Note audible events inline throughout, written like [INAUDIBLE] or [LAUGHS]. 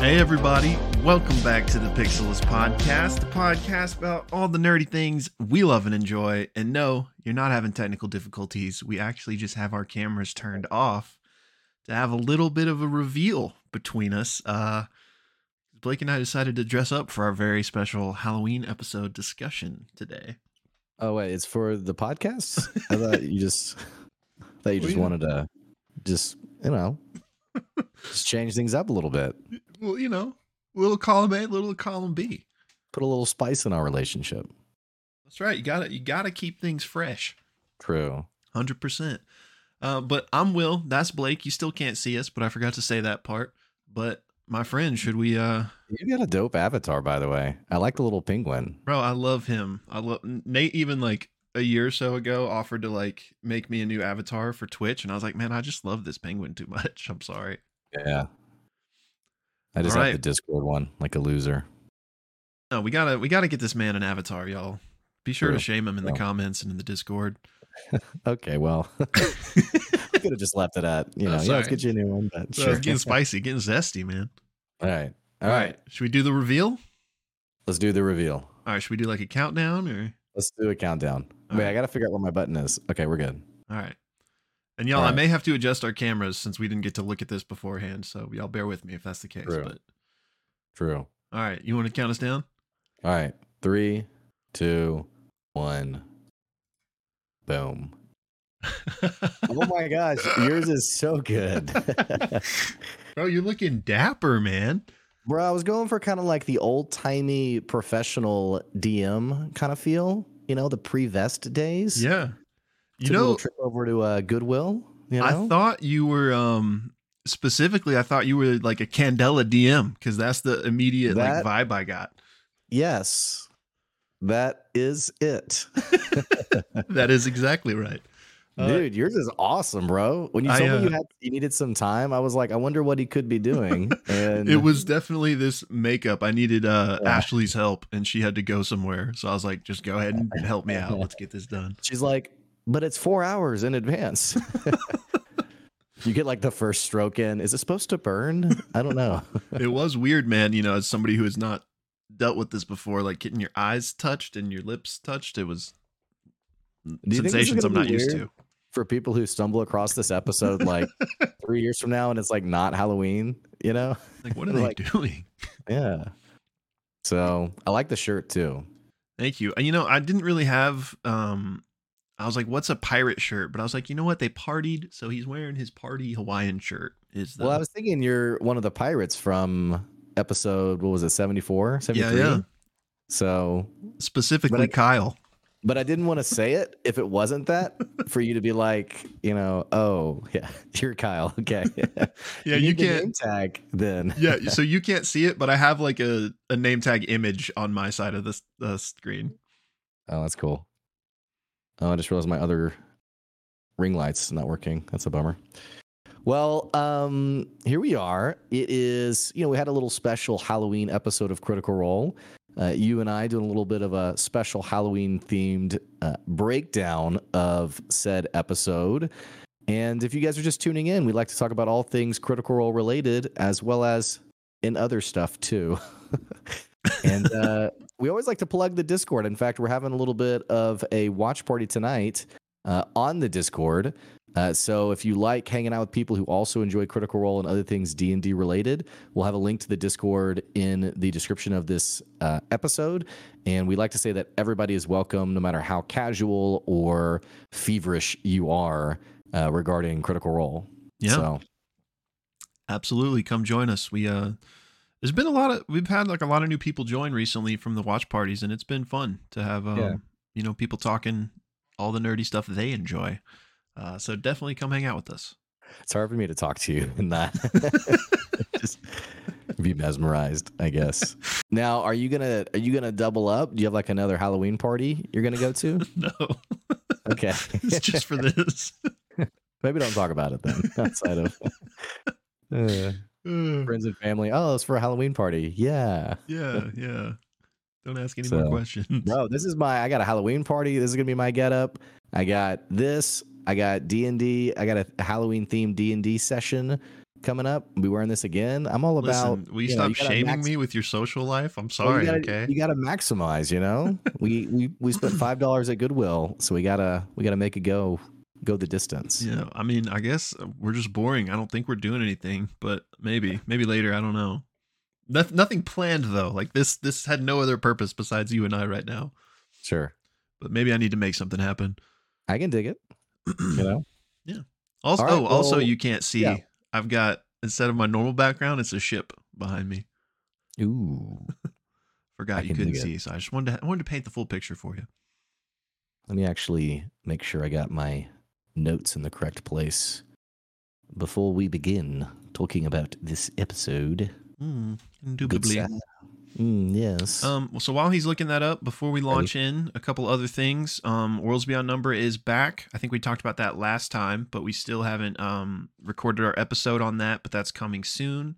Hey, everybody. Welcome back to the Pixelist Podcast, the podcast about all the nerdy things we love and enjoy. And no, you're not having technical difficulties. We actually just have our cameras turned off to have a little bit of a reveal between us. Uh, Blake and I decided to dress up for our very special Halloween episode discussion today. Oh wait, it's for the podcast. I [LAUGHS] thought you just I thought you Well, just yeah. wanted to just you know [LAUGHS] just change things up a little bit, Well, you know, little column A, little column B. put a little spice in our relationship. That's right. You gotta you gotta keep things fresh. True. Hundred percent. Uh, but I'm Will. That's Blake. You still can't see us, but I forgot to say that part. But my friend, should we? uh You got a dope avatar, by the way. I like the little penguin. Bro, I love him. I love Nate. Even like a year or so ago, offered to like make me a new avatar for Twitch, and I was like, man, I just love this penguin too [LAUGHS] much. I'm sorry. Yeah. I just All have right. the Discord one, like a loser. No, we gotta we gotta get this man an avatar, y'all. Be sure to shame him in the comments and in the Discord. [LAUGHS] Okay, well, [LAUGHS] could have just left it at you Oh, know. yeah, let's get you a new one. But So sure. it's getting spicy, getting zesty, man. All right. All right. Should we do the reveal? Let's do the reveal. All right. Should we do like a countdown or? Let's do a countdown. All Wait, right. I got to figure out where my button is. Okay, we're good. All right. And y'all, All I may have to adjust our cameras since we didn't get to look at this beforehand. So y'all bear with me if that's the case. True. But True. all right, you want to count us down? All right. Three, two, one. Boom. Oh my gosh. Yours is so good. [LAUGHS] Bro, you're looking dapper, man. Bro, I was going for kind of like the old timey professional DM kind of feel, you know, the pre vest days. Yeah. You Took a little know, trip over to uh, Goodwill. You know? I thought you were um specifically I thought you were like a Candela DM because that's the immediate That- like vibe I got. yes, that is it. [LAUGHS] That is exactly right. Uh, Dude, yours is awesome, bro. When you I, told me you uh, had you needed some time, I was like, I wonder what he could be doing. [LAUGHS] And It was definitely this makeup. I needed uh Yeah. Ashley's help and she had to go somewhere. So I was like, just go ahead and [LAUGHS] help me out. Let's get this done. She's like, but it's four hours in advance. [LAUGHS] you get like the first stroke in. Is it supposed to burn? I don't know. it was weird, man. You know, as somebody who has not dealt with this before, like getting your eyes touched and your lips touched, it was you think this is sensations I'm not used to. For people who stumble across this episode like [LAUGHS] three years from now and it's like not Halloween, you know? Like, what are [LAUGHS] they Like- doing? Yeah. So I like the shirt too. Thank you. And, You know, I didn't really have. um I was like, "What's a pirate shirt?" But I was like, you know what? They partied, so he's wearing his party Hawaiian shirt. Is the Well, I was thinking you're one of the pirates from episode, what was it, 74? yeah, 73? yeah. So Specifically, I- Kyle. But I didn't want to say it if it wasn't that [LAUGHS] for you to be like, you know, oh yeah, [LAUGHS] you're Kyle. Okay. [LAUGHS] Yeah, you the can't. name tag then. Yeah, so you can't see it, but I have like a, a name tag image on my side of this the screen. Oh, that's cool. Oh, I just realized my other ring lights not working. That's a bummer. Well, um, here we are. It is, you know, we had a little special Halloween episode of Critical Role. Uh, you and I doing a little bit of a special Halloween themed uh, breakdown of said episode. And if you guys are just tuning in, we like to talk about all things Critical Role related, as well as in other stuff too. [LAUGHS] and uh, we always like to plug the Discord. In fact, we're having a little bit of a watch party tonight uh, on the Discord. Uh, so if you like hanging out with people who also enjoy Critical Role and other things D and D related, we'll have a link to the Discord in the description of this uh, episode. And we like to say that everybody is welcome, no matter how casual or feverish you are uh, regarding Critical Role. Yeah. So Absolutely, come join us. We uh, there's been a lot of we've had like a lot of new people join recently from the watch parties, and it's been fun to have um, Yeah. you know, people talking all the nerdy stuff they enjoy. Uh, so definitely come hang out with us. it's hard for me to talk to you [LAUGHS] in that. [LAUGHS] just be mesmerized, I guess. [LAUGHS] Now, are you gonna are you gonna double up? Do you have like another Halloween party you're gonna go to? no, Okay, it's just for this. maybe don't talk about it then. Outside of uh, Uh, friends and family. Oh, it's for a Halloween party. Yeah. yeah, yeah. Don't ask any So, more questions. Bro, this is my. I got a Halloween party. This is gonna be my getup. I got this. I got D and D. I got a Halloween themed D and D session coming up. I'll be wearing this again. I'm all about. Listen, will you, you know, stop you shaming max- me with your social life? I'm well, sorry. you gotta, okay. You gotta maximize. You know, [LAUGHS] we we we spent five dollars at Goodwill, so we gotta we gotta make it go go the distance. Yeah, I mean, I guess uh, we're just boring. I don't think we're doing anything, but maybe, maybe later. I don't know. Noth- nothing planned though. Like this, this had no other purpose besides you and I right now. Sure, But maybe I need to make something happen. I can dig it. You [CLEARS THROAT] know, Yeah. Also, All right, oh, also you can't see. yeah. I've got instead of my normal background, it's a ship behind me. ooh. [LAUGHS] Forgot I you couldn't dig it. see, so I just wanted to, I wanted to paint the full picture for you. Let me actually make sure I got my notes in the correct place before we begin talking about this episode. Mm, Good indubitably. sa- Mm, yes. Um, well, so while he's looking that up, before we launch in, a couple other things. Um, Worlds Beyond Number is back. I think we talked about that last time, but we still haven't um recorded our episode on that, but that's coming soon.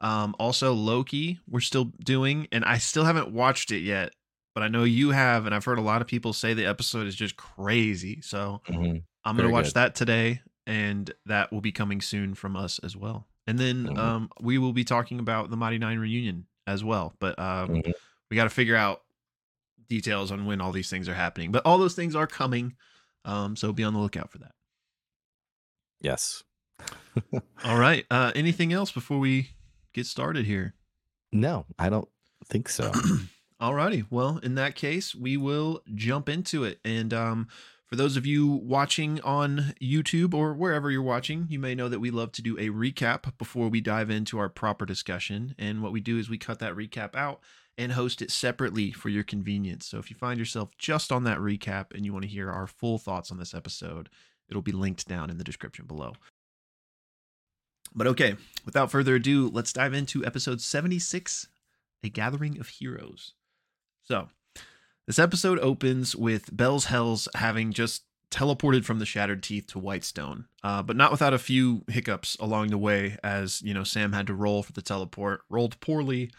Um, also Loki, we're still doing, and I still haven't watched it yet, but I know you have, and I've heard a lot of people say the episode is just crazy. So Mhm. I'm gonna watch good. that today, and that will be coming soon from us as well. And then Mhm. um, we will be talking about the Mighty Nine reunion as well. But um, Mhm. we got to figure out details on when all these things are happening. But all those things are coming, um, so be on the lookout for that. Yes. All right. Uh, anything else before we get started here? No, I don't think so. [CLEARS THROAT] Alrighty. Well, in that case, we will jump into it. And um, for those of you watching on YouTube or wherever you're watching, you may know that we love to do a recap before we dive into our proper discussion. And what we do is we cut that recap out and host it separately for your convenience. So if you find yourself just on that recap and you want to hear our full thoughts on this episode, it'll be linked down in the description below. But okay, without further ado, let's dive into episode 76 A Gathering of Heroes. So, this episode opens with Bell's Hells having just teleported from the Shattered Teeth to Whitestone, uh, but not without a few hiccups along the way, as you know, Sam had to roll for the teleport, rolled poorly,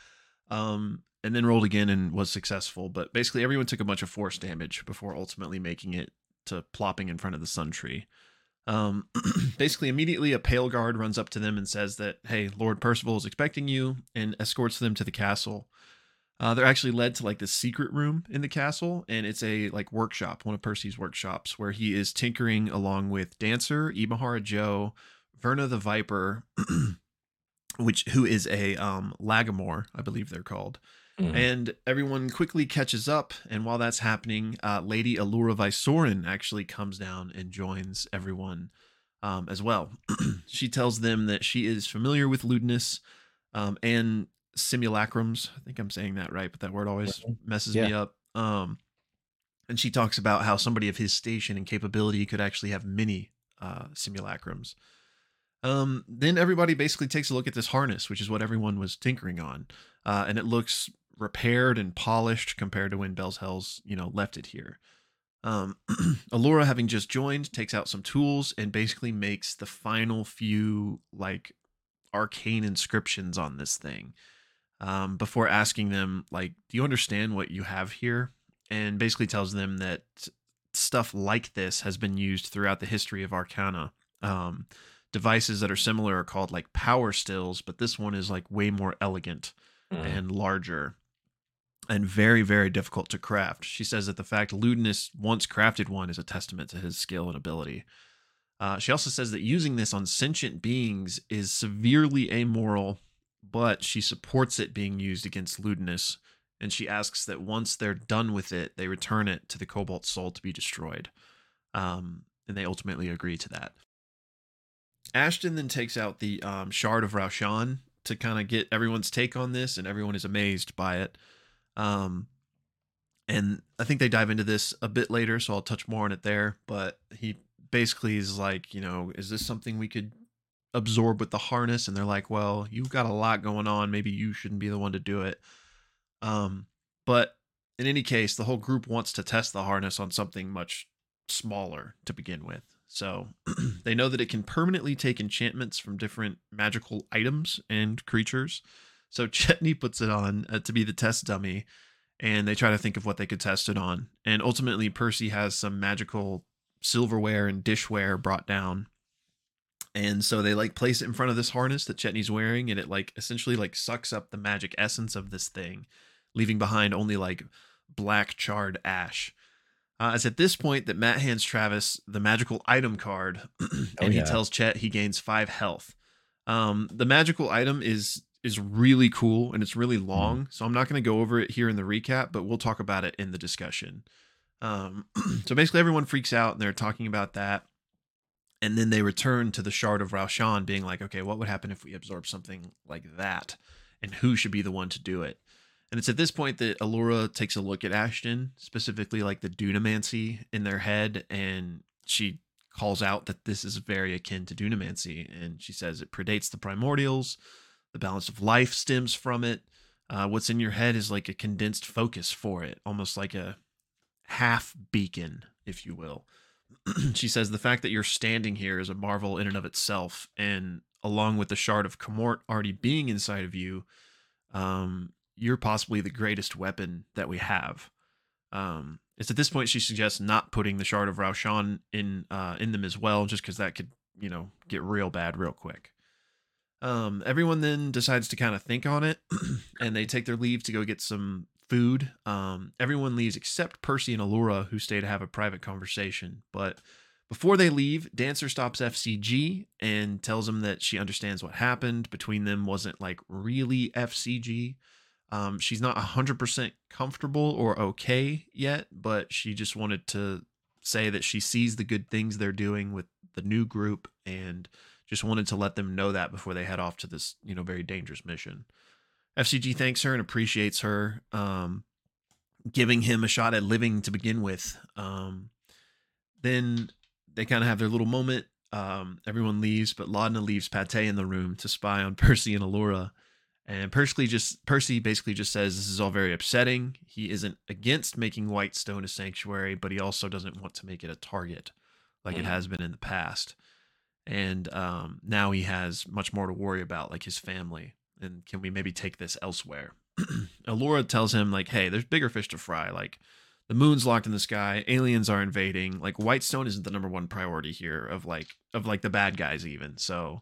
um, and then rolled again and was successful. But basically, everyone took a bunch of force damage before ultimately making it to plopping in front of the Sun Tree. Um, [CLEARS THROAT] basically, immediately a pale guard runs up to them and says that, "Hey, Lord Percival is expecting you," and escorts them to the castle. Uh, they're actually led to like this secret room in the castle, and it's a like workshop, one of Percy's workshops, where he is tinkering along with Dancer, Imahara Joe, Verna the Viper, [CLEARS THROAT] which who is a um Lagamore, I believe they're called. Mhm. And everyone quickly catches up, and while that's happening, uh, Lady Allura Vysoren actually comes down and joins everyone um, as well. [CLEARS THROAT] she tells them that she is familiar with Ludinus um, and simulacrums. I think I'm saying that right, but that word always messes me up. Um, and she talks about how somebody of his station and capability could actually have many uh, simulacrums. Um, then everybody basically takes a look at this harness, which is what everyone was tinkering on, uh, and it looks repaired and polished compared to when Bell's Hells, you know, left it here. Um, [CLEARS THROAT] Allura, having just joined, takes out some tools and basically makes the final few like arcane inscriptions on this thing. Um, before asking them, like, do you understand what you have here? And basically tells them that stuff like this has been used throughout the history of Arcana. Um, devices that are similar are called like power stills, but this one is like way more elegant Mhm. and larger and very, very difficult to craft. She says that the fact Ludinus once crafted one is a testament to his skill and ability. Uh, she also says that using this on sentient beings is severely amoral, but she supports it being used against Ludinus, and she asks that once they're done with it, they return it to the Cobalt Soul to be destroyed. Um, and they ultimately agree to that. Ashton then takes out the um, Shard of Raishan to kind of get everyone's take on this, and everyone is amazed by it. Um, and I think they dive into this a bit later, so I'll touch more on it there. But he basically is like, you know, is this something we could absorb with the harness? And they're like, well, you've got a lot going on. Maybe you shouldn't be the one to do it. Um, but in any case, the whole group wants to test the harness on something much smaller to begin with. So [CLEARS THROAT] they know that it can permanently take enchantments from different magical items and creatures. So [LAUGHS] Chetney puts it on uh, to be the test dummy, and they try to think of what they could test it on. And ultimately, Percy has some magical silverware and dishware brought down. And so they like place it in front of this harness that Chetney's wearing, and it like essentially like sucks up the magic essence of this thing, leaving behind only like black charred ash. Uh, it's at this point that Matt hands Travis the magical item card, [CLEARS THROAT] and Oh, he tells Chet he gains five health. Um, the magical item is is really cool and it's really Mm-hmm. long, so I'm not going to go over it here in the recap, but we'll talk about it in the discussion. Um, [CLEARS THROAT] so basically, everyone freaks out and they're talking about that, and then they return to the shard of Raishan, being like, "Okay, what would happen if we absorb something like that, and who should be the one to do it?" And it's at this point that Allura takes a look at Ashton, specifically like the dunamancy in their head, and she calls out that this is very akin to dunamancy. And she says it predates the primordials, the balance of life stems from it. Uh, what's in your head is like a condensed focus for it, almost like a half beacon, if you will. [CLEARS THROAT] she says the fact that you're standing here is a marvel in and of itself. And along with the shard of Comort already being inside of you, um, you're possibly the greatest weapon that we have. Um, it's at this point she suggests not putting the shard of Raishan in uh, in them as well, just because that could you know get real bad real quick. Um, everyone then decides to kind of think on it, [CLEARS THROAT] and they take their leave to go get some food. Um, everyone leaves except Percy and Allura, who stay to have a private conversation. But before they leave, Dancer stops FCG and tells him that she understands what happened between them wasn't like really FCG. Um, she's not 100% comfortable or okay yet, but she just wanted to say that she sees the good things they're doing with the new group and just wanted to let them know that before they head off to this, you know, very dangerous mission. FCG thanks her and appreciates her, um, giving him a shot at living to begin with. Um, then they kind of have their little moment. Um, everyone leaves, but Laudna leaves Pate in the room to spy on [LAUGHS] Percy and Allura. And Percy just Percy basically just says this is all very upsetting. He isn't against making Whitestone a sanctuary, but he also doesn't want to make it a target like it Mhm. has been in the past. And um, now he has much more to worry about, like his family. And can we maybe take this elsewhere? [CLEARS THROAT] Allura tells him like, "Hey, there's bigger fish to fry. Like the moon's locked in the sky, aliens are invading. Like Whitestone isn't the number one priority here of like of like the bad guys even. So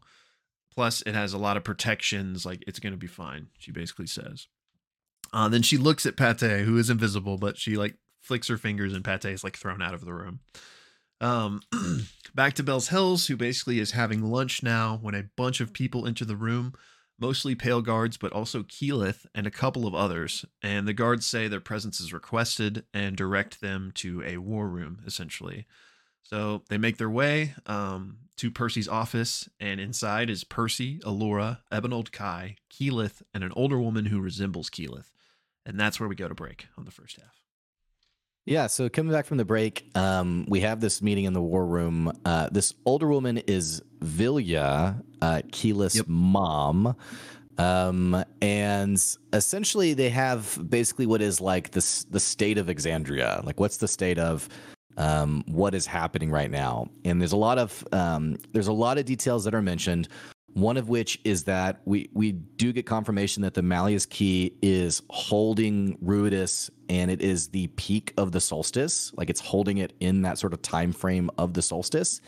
plus it has a lot of protections. Like it's gonna be fine. She basically says. Uh, then she looks at Pate, who is invisible, but she like flicks her fingers and Pate is like thrown out of the room. Um, [CLEARS THROAT] back to Bell's Hells, who basically is having lunch now when a bunch of people enter the room, mostly pale guards, but also Keyleth and a couple of others. And the guards say their presence is requested and direct them to a war room, essentially. So they make their way um, to Percy's office, and inside is Percy, Allura, Ebenold Kai, Keyleth, and an older woman who resembles Keyleth. And that's where we go to break on the first half. Yeah, so coming back from the break, um, we have this meeting in the war room. Uh, this older woman is Vilya, uh, Keyleth's Yep. mom. Um, and essentially, they have basically what is like the, the state of Exandria. Like, what's the state of um, what is happening right now? And there's a lot of um, there's a lot of details that are mentioned. One of which is that we we do get confirmation that the Malleus key is holding Ruidus, and it is the peak of the solstice. Like it's holding it in that sort of time frame of the solstice,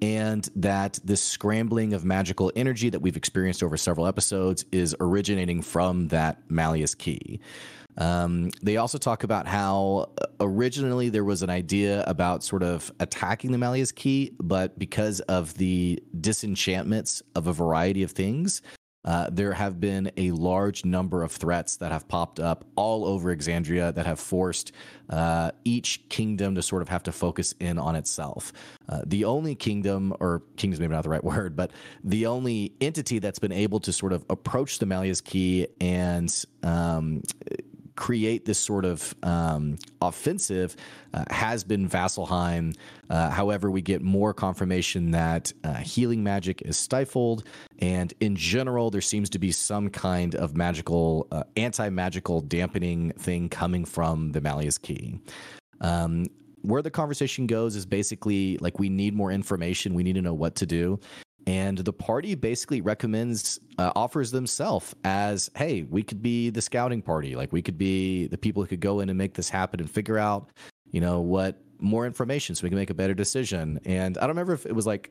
and that this scrambling of magical energy that we've experienced over several episodes is originating from that Malleus key. Um, they also talk about how uh, originally there was an idea about sort of attacking the Malleus key, but because of the disenchantments of a variety of things, uh, there have been a large number of threats that have popped up all over Exandria that have forced uh, each kingdom to sort of have to focus in on itself. Uh, the only kingdom, or kingdom's maybe not the right [LAUGHS] word, but the only entity that's been able to sort of approach the Malleus key and um, create this sort of um, offensive uh, has been Vasselheim. Uh, however, we get more confirmation that uh, healing magic is stifled, and in general, there seems to be some kind of magical, uh, anti magical dampening thing coming from the Malleus Key. Um, where the conversation goes is basically like we need more information, we need to know what to do. And the party basically recommends uh, offers themselves as hey we could be the scouting party. Like we could be the people who could go in and make this happen and figure out you know what more information so we can make a better decision. And i don't remember if it was like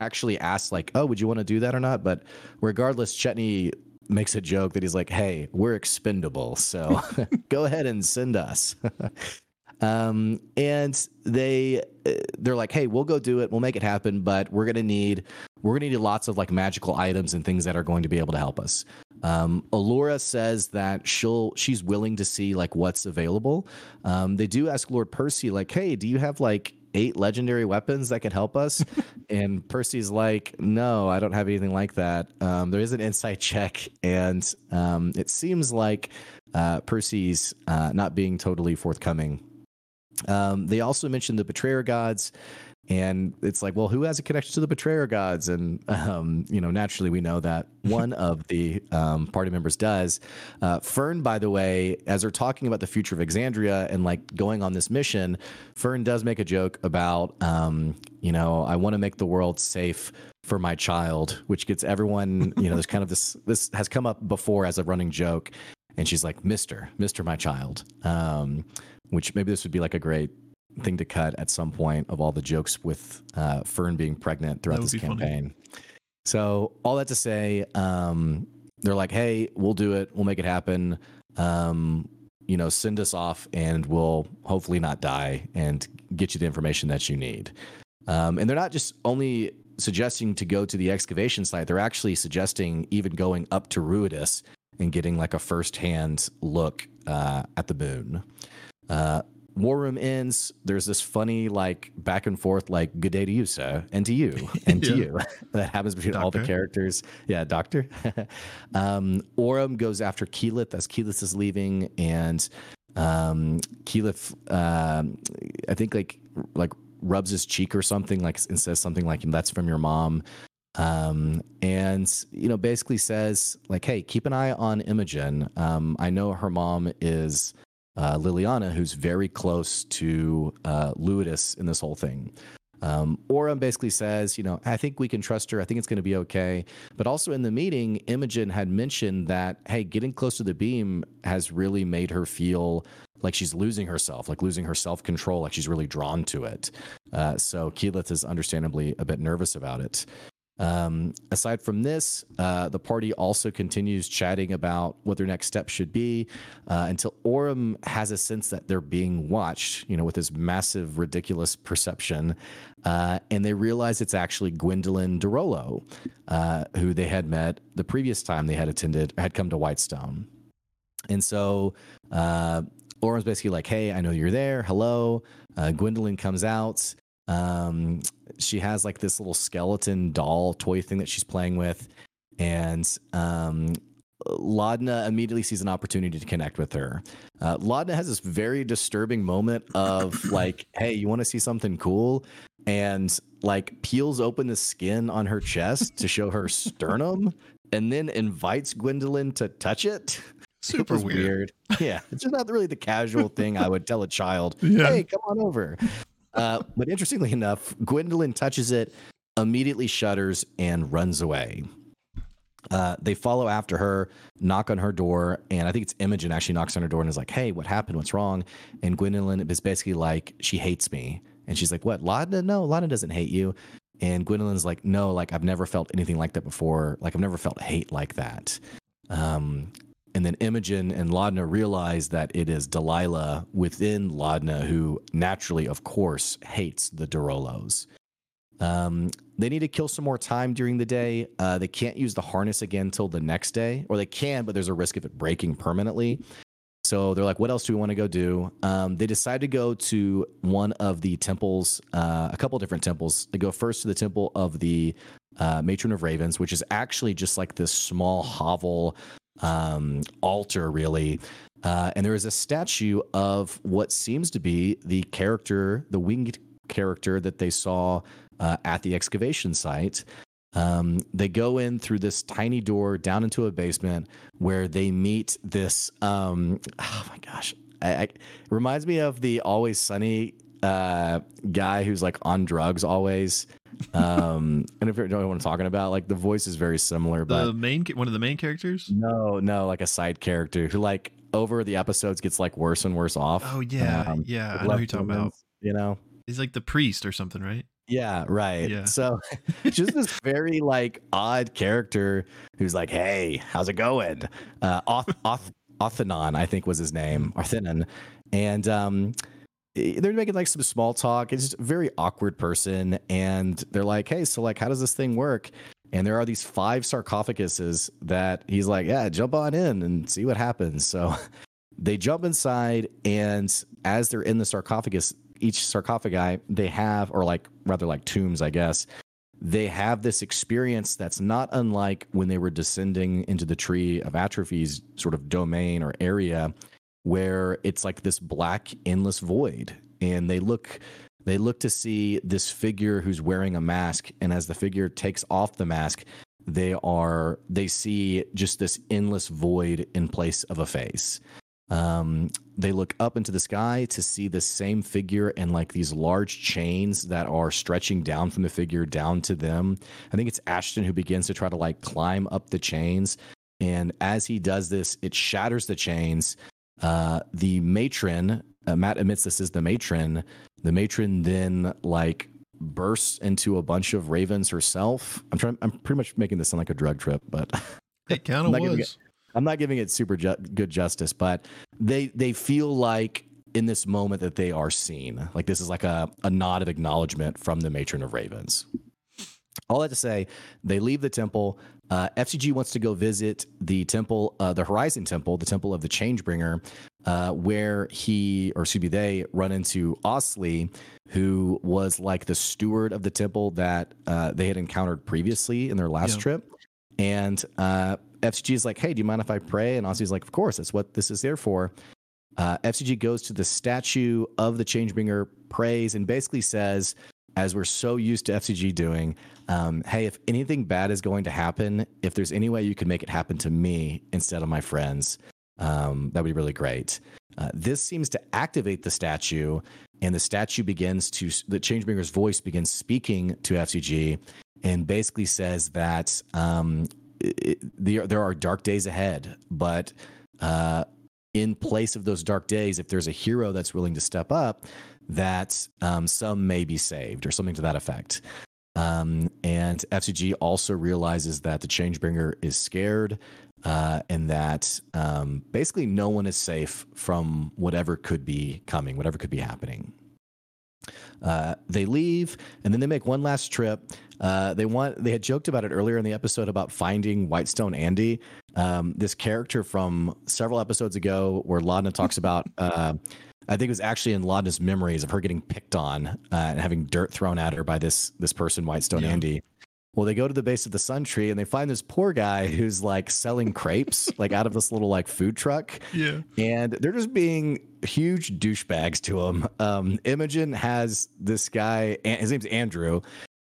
actually asked like oh would you want to do that or not? But regardless chetney makes a joke that he's like hey we're expendable so [LAUGHS] go ahead and send us [LAUGHS] um, and they uh, they're like, "Hey, we'll go do it. We'll make it happen, but we're gonna need we're gonna need lots of like magical items and things that are going to be able to help us." Um, says that she'll she's willing to see like what's available. Um, they do ask Lord Percy like, "Hey, do you have like eight legendary weapons that could help us?" [LAUGHS] and Percy's like, "No, I don't have anything like that." Um, there is an insight check, and um, it seems like uh, Percy's uh, not being totally forthcoming um, they also mentioned the betrayer gods, and it's like, well, who has a connection to the betrayer gods? And um, you know, naturally, we know that [LAUGHS] one of the um, party members does. Uh, Fern, by the way, as they're talking about the future of Exandria and like going on this mission, Fern does make a joke about, um, you know, I want to make the world safe for my child, which gets everyone, you know, there's kind of this. This has come up before as a running joke, and she's like, "Mister, Mister, my child." Um, which maybe this would be like a great thing to cut at some point of all the jokes with uh, Fern being pregnant throughout this campaign. Funny. So all that to say, um, they're like, "Hey, we'll do it. We'll make it happen. Um, you know, send us off, and we'll hopefully not die and get you the information that you need." Um, and they're not just only suggesting to go to the excavation site; they're actually suggesting even going up to Ruidus and getting like a first-hand look uh, at the moon. Uh, War Room ends. There's this funny like back and forth, like "Good day to you, sir," and to you, [LAUGHS] and to you. [LAUGHS] that happens between doctor. all the characters. Yeah, Doctor. [LAUGHS] um, Orym goes after Keyleth as Keyleth is leaving, and um, Keyleth, um, I think like like rubs his cheek or something, like and says something like "That's from your mom." Um, and you know, basically says like, "Hey, keep an eye on Imogen. Um, I know her mom is." Uh, Liliana, who's very close to uh, Ludinus in this whole thing. Um, Orym basically says, you know, I think we can trust her. I think it's going to be okay. But also in the meeting, Imogen had mentioned that, hey, getting close to the beam has really made her feel like she's losing herself, like losing her self control, like she's really drawn to it. Uh, so Keyleth is understandably a bit nervous about it. Um, aside from this, uh, the party also continues chatting about what their next step should be uh, until Orym has a sense that they're being watched, you know, with his massive, ridiculous perception. Uh, and they realize it's actually Gwendolyn DeRollo, uh, who they had met the previous time they had attended, had come to Whitestone. And so uh, Orym's basically like, hey, I know you're there. Hello. Uh, Gwendolyn comes out. Um, she has like this little skeleton doll toy thing that she's playing with, and um, Laudna immediately sees an opportunity to connect with her. Uh, Laudna has this very disturbing moment of [COUGHS] like, "Hey, you want to see something cool?" and like peels open the skin on her chest to show her [LAUGHS] sternum, and then invites Gwendolyn to touch it. Super it weird. weird. Yeah, it's just not really the casual thing I would tell a child. [LAUGHS] Yeah. Hey, come on over. Uh, but interestingly enough, Gwendolyn touches it, immediately shudders, and runs away. Uh, they follow after her, knock on her door, and I think it's Imogen actually knocks on her door and is like, "Hey, what happened? What's wrong?" And Gwendolyn is basically like, "She hates me," and she's like, "What? Laudna? No, Laudna doesn't hate you." And Gwendolyn's like, "No, like I've never felt anything like that before. Like I've never felt hate like that." Um, and then Imogen and Laudna realize that it is Delilah within Laudna who naturally, of course, hates the DeRollos. Um, they need to kill some more time during the day. Uh, they can't use the harness again until the next day, or they can, but there's a risk of it breaking permanently. So they're like, what else do we want to go do? Um, they decide to go to one of the temples, uh, a couple different temples. They go first to the temple of the uh, Matron of Ravens, which is actually just like this small hovel um, altar, really. Uh, and there is a statue of what seems to be the character, the winged character that they saw uh, at the excavation site. Um, they go in through this tiny door down into a basement where they meet this. Um, oh my gosh, I, I, it reminds me of the Always Sunny uh, guy who's like on drugs always. Um, and if you don't know what I'm talking about, like the voice is very similar, but the main one of the main characters. no, no, like a side character who like over the episodes gets like worse and worse off. Oh yeah, Um, yeah. I know who you're talking about. You know. He's like the priest or something, right? Yeah, right. Yeah. So [LAUGHS] just this very like odd character who's like, "Hey, how's it going?" Uh, Oth, Oth, Othenon, I think was his name, Arthenon, and um, Eh, they're making like some small talk. It's just a very awkward person, and they're like, "Hey, so like, how does this thing work?" And there are these five sarcophaguses that he's like, "Yeah, jump on in and see what happens." So [LAUGHS] they jump inside, and as they're in the sarcophagus, each sarcophagi they have, or like rather like tombs, I guess, they have this experience that's not unlike when they were descending into the tree of atrophy's sort of domain or area, where it's like this black endless void, and they look. They look to see this figure who's wearing a mask, and as the figure takes off the mask, they are they see just this endless void in place of a face. Um, they look up into the sky to see the same figure and like these large chains that are stretching down from the figure down to them. I think it's Ashton who begins to try to like climb up the chains. And as he does this, it shatters the chains. Uh, the matron, uh, Matt admits this is the matron. The matron then like bursts into a bunch of ravens herself. I'm trying, I'm pretty much making this sound like a drug trip, but [LAUGHS] It kind I'm of not giving was. I'm not giving it super ju- good justice, but they they feel like in this moment that they are seen. Like this is like a, a nod of acknowledgement from the matron of ravens. All that to say, they leave the temple. Uh, FCG wants to go visit the temple, uh, the Horizon Temple, the temple of the Changebringer, uh, where he, or excuse me, they run into Osley, who was like the steward of the temple that uh, they had encountered previously in their last Yeah. trip. And uh, FCG is like, hey, do you mind if I pray? And Osley's like, of course, that's what this is there for. Uh, FCG goes to the statue of the Changebringer, prays, and basically says, as we're so used to FCG doing, um, hey, if anything bad is going to happen, if there's any way you can make it happen to me instead of my friends, um, that would be really great. Uh, this seems to activate the statue, and the statue begins to, the Changebringer's voice begins speaking to FCG and basically says that um, it, there, there are dark days ahead, but uh, in place of those dark days, if there's a hero that's willing to step up, that um, some may be saved or something to that effect. Um, and FCG also realizes that the Changebringer is scared uh, and that um, basically no one is safe from whatever could be coming, whatever could be happening. Uh, they leave and then they make one last trip. Uh, they want they had joked about it earlier in the episode about finding Whitestone Andy, um, this character from several episodes ago, where Laudna talks about. I think it was actually in Laudna's memories of her getting picked on uh, and having dirt thrown at her by this this person, Whitestone Yeah. Andy. Well, they go to the base of the Sun Tree and they find this poor guy who's like selling crepes, [LAUGHS] like out of this little like food truck Yeah. and they're just being huge douchebags to him. Um, Imogen has this guy, his name's Andrew,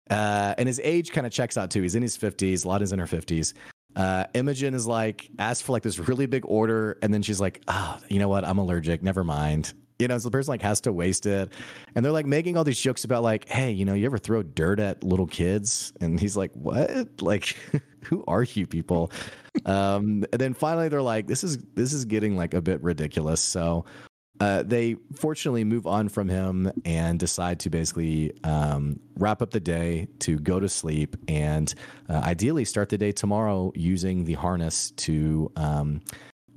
uh, and his age kind of checks out too. He's in his fifties. Laudna's in her fifties. Uh, Imogen is like asked for like this really big order, and then she's like, "Ah, you know what? I'm allergic. Never mind." You know, so the person like has to waste it, and they're like making all these jokes about like, "Hey, you know, you ever throw dirt at little kids?" And he's like, "What? Like, [LAUGHS] who are you people?" um, and then finally they're like, "This is this is getting like a bit ridiculous." So uh, they fortunately move on from him and decide to basically um, wrap up the day to go to sleep and uh, ideally start the day tomorrow using the harness to um,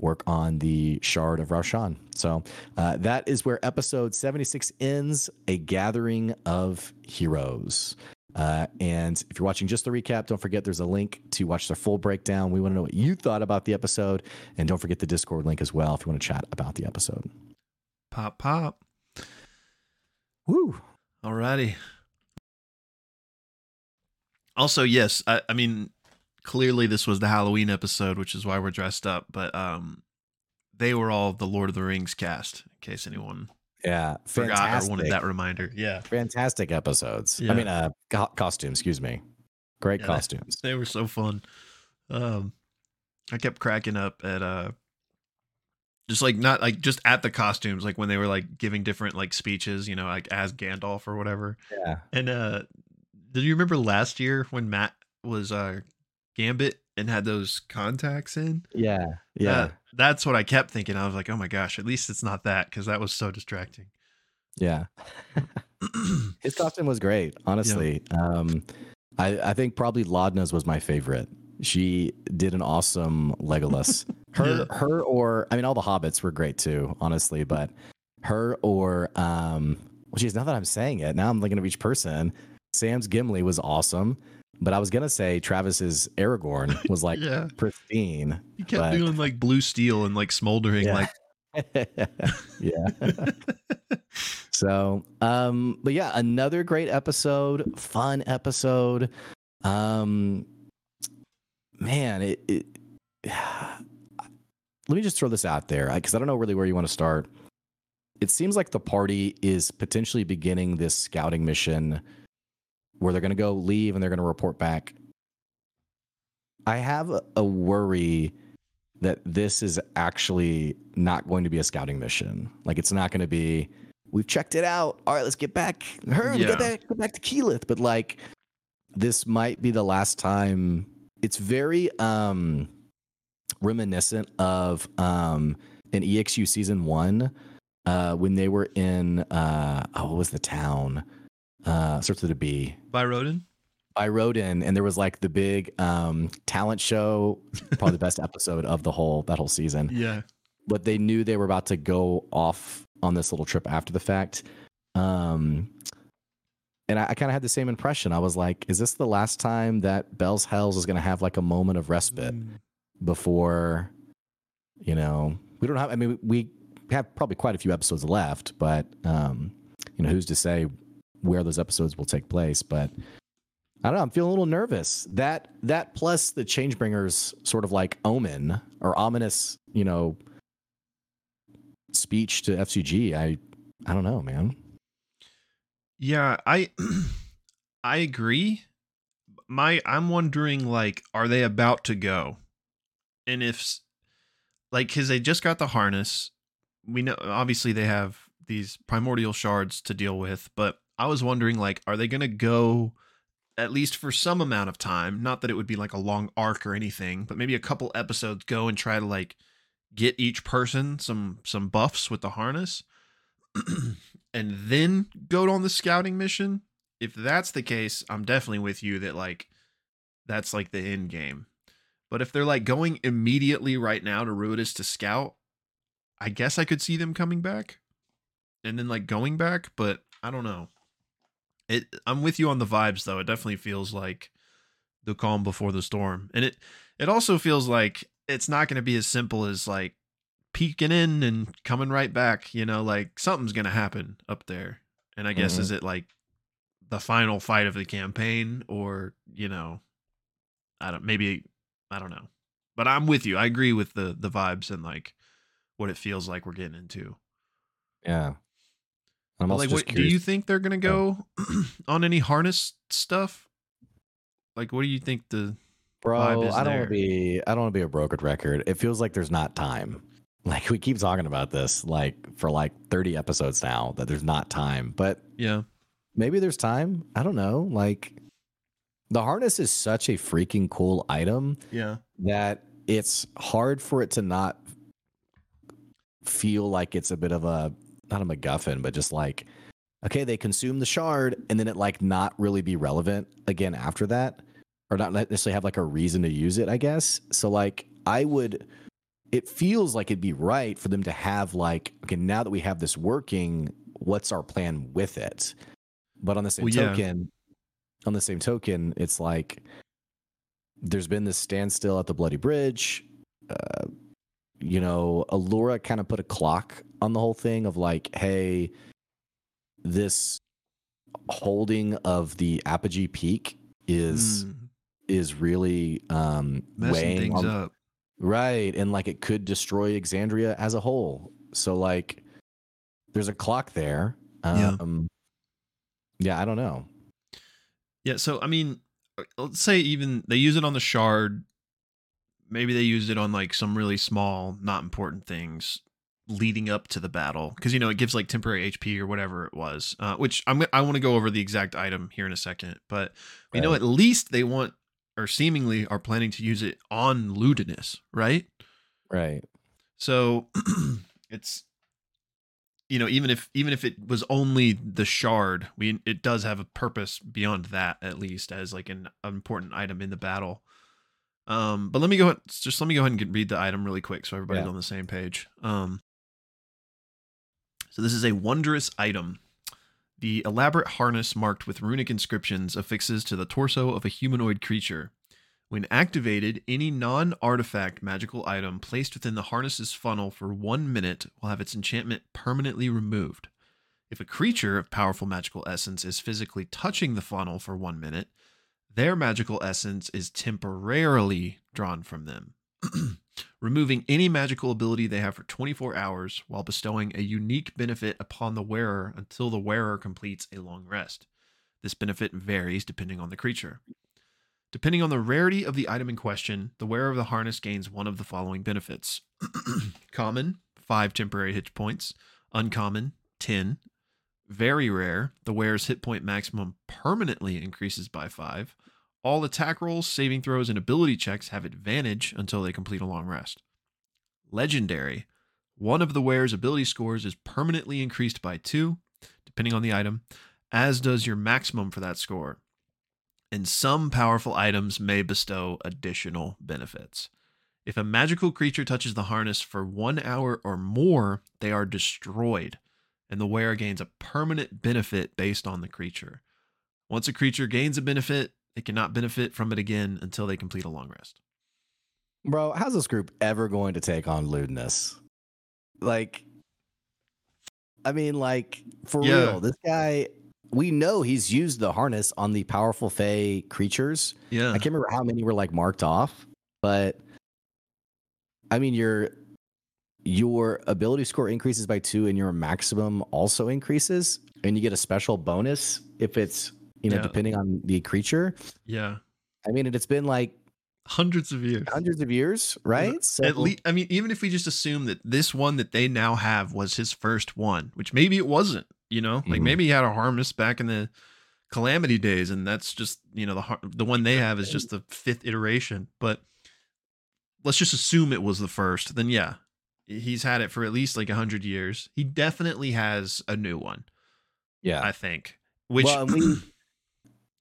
work on the shard of Raishan. So uh, that is where episode 76 ends a gathering of heroes. Uh, and if you're watching just the recap, don't forget there's a link to watch the full breakdown. We want to know what you thought about the episode. And don't forget the Discord link as well if you want to chat about the episode. Pop pop. Woo. Alrighty. Also, yes, I, I mean, clearly this was the Halloween episode, which is why we're dressed up. But um, they were all the Lord of the Rings cast. In case anyone Yeah, forgot or wanted that reminder, yeah, fantastic episodes. Yeah. I mean, uh, co- costumes. Excuse me. Great Yeah, costumes. they were so fun. Um, I kept cracking up at uh, just like not like just at the costumes, like when they were like giving different like speeches, you know, like as Gandalf or whatever. Yeah. And uh Did you remember last year when Matt was uh Gambit and had those contacts in? Yeah, yeah, That- that's what I kept thinking. I was like, oh my gosh, at least it's not that because that was so distracting. yeah. [CLEARS THROAT] His costume was great, honestly. Um, I, I think probably Laudna's was my favorite. She did an awesome Legolas. [LAUGHS] Her, Yeah. her, or I mean, all the hobbits were great too, honestly. But her or, um, well, geez, now that I'm saying it, now I'm thinking of each person. Sam's Gimli was awesome, but I was gonna say Travis's Aragorn [LAUGHS] was like yeah, pristine. he kept but- doing like blue steel and like smoldering, Yeah. like [LAUGHS] yeah. [LAUGHS] So, um, but yeah, another great episode, fun episode. Um, man, it, it [SIGHS] let me just throw this out there because I don't know really where you want to start. It seems like the party is potentially beginning this scouting mission where they're going to go leave and they're going to report back. I have a, worry that this is actually not going to be a scouting mission. Like it's not going to be we've checked it out. All right, let's get back. Her, Yeah. get back, go back to Keyleth. But like this might be the last time. It's very um reminiscent of um in EXU season one uh when they were in uh oh what was the town? Uh starts with a B Byroden. by Rodin, and there was like the big um, talent show, probably the best [LAUGHS] episode of the whole that whole season. Yeah, But they knew they were about to go off on this little trip after the fact. Um, and I, I kind of had the same impression. I was like, is this the last time that Bell's Hells is going to have like a moment of respite Mm. before, you know, we don't have, I mean, we have probably quite a few episodes left, but, um, you know, who's to say where those episodes will take place? But I don't know. I'm feeling a little nervous. That, that plus the Changebringers sort of like omen or ominous, you know, speech to FCG. I, I don't know, man. Yeah, I [CLEARS THROAT] I agree. My I'm wondering like are they about to go? And if like cuz they just got the harness. We know obviously they have these primordial shards to deal with, but I was wondering like are they going to go at least for some amount of time, not that it would be like a long arc or anything, but maybe a couple episodes go and try to like get each person some some buffs with the harness [CLEARS THROAT] and then go on the scouting mission? If that's the case i'm definitely with you that like that's like the end game. But if they're like going immediately right now to ruidus to scout i guess i could see them coming back and then like going back but i don't know it i'm with you on the vibes though. It definitely feels like the calm before the storm. And it it also feels like it's not going to be as simple as like peeking in and coming right back you know? Like something's going to happen up there. And i guess Mhm. is it like the final fight of the campaign or you know i don't maybe i don't know. But i'm with you. I agree with the the vibes and like what it feels like we're getting into. Yeah. I'm But, also like what, do you think they're gonna go [CLEARS THROAT] on any harness stuff like what do you think the Bro, I don't want to be I don't want to be a broken record. It feels like there's not time. [LAUGHS] Like we keep talking about this like for like 30 episodes now that there's not time. But yeah maybe there's time. I don't know. Like the harness is such a freaking cool item yeah that it's hard for it to not feel like it's a bit of a not a MacGuffin, but just like okay, they consume the shard and then it like not really be relevant again after that, or not necessarily have like a reason to use it. I guess so. Like I would. It feels like it'd be right for them to have like okay, now that we have this working, what's our plan with it? But on the same Well, yeah. token, on the same token, it's like there's been this standstill at the bloody bridge. Uh, you know, Allura kind of put a clock on the whole thing of like, hey, this holding of the apogee peak is Mm, is really um messing weighing things on, up right and like it could destroy Exandria as a whole. So like there's a clock there. Yeah. Um yeah, I don't know. Yeah, so I mean, uh, let's say even they use it on the shard. Maybe they used it on like some really small, not important things, leading up to the battle because you know it gives like temporary HP or whatever it was. Uh, which I'm I want to go over the exact item here in a second, but we know at least they want or seemingly are planning to use it on Ludinus, right? Right. So [CLEARS THROAT] it's you know even if even if it was only the shard, we it does have a purpose beyond that at least as like an important item in the battle. Um, but let me go ahead, just let me go ahead and get, read the item really quick so everybody's Yeah. on the same page. Um, so this is a wondrous item. The elaborate harness marked with runic inscriptions affixes to the torso of a humanoid creature. When activated, any non artifact magical item placed within the harness's funnel for one minute will have its enchantment permanently removed. If a creature of powerful magical essence is physically touching the funnel for one minute, their magical essence is temporarily drawn from them, [CLEARS THROAT] removing any magical ability they have for 24 hours while bestowing a unique benefit upon the wearer until the wearer completes a long rest. This benefit varies depending on the creature. Depending on the rarity of the item in question, the wearer of the harness gains one of the following benefits [CLEARS THROAT] Common, 5 temporary hit points. Uncommon, 10. Very rare, the wearer's hit point maximum permanently increases by 5. All attack rolls, saving throws, and ability checks have advantage until they complete a long rest. Legendary, one of the wearer's ability scores is permanently increased by 2, depending on the item, as does your maximum for that score and some powerful items may bestow additional benefits. If a magical creature touches the harness for one hour or more, they are destroyed, and the wearer gains a permanent benefit based on the creature. Once a creature gains a benefit, it cannot benefit from it again until they complete a long rest. Bro, how's this group ever going to take on Ludinus? Like, I mean, like, for Yeah. real, this guy, we know he's used the harness on the powerful Fey creatures. Yeah. I can't remember how many were like marked off, but I mean, your your ability score increases by two, and your maximum also increases, and you get a special bonus if it's you know Yeah. depending on the creature. Yeah. I mean, it's been like Hundreds of years. hundreds of years, right? So At least, I mean, even if we just assume that this one that they now have was his first one, which maybe it wasn't, you know, like Mhm. maybe he had a harness back in the calamity days, and that's just you know the the one they have is just the fifth iteration. But let's just assume it was the first. Then yeah, he's had it for at least like a hundred years. He definitely has a new one, yeah. I think. Which well, we [CLEARS THROAT]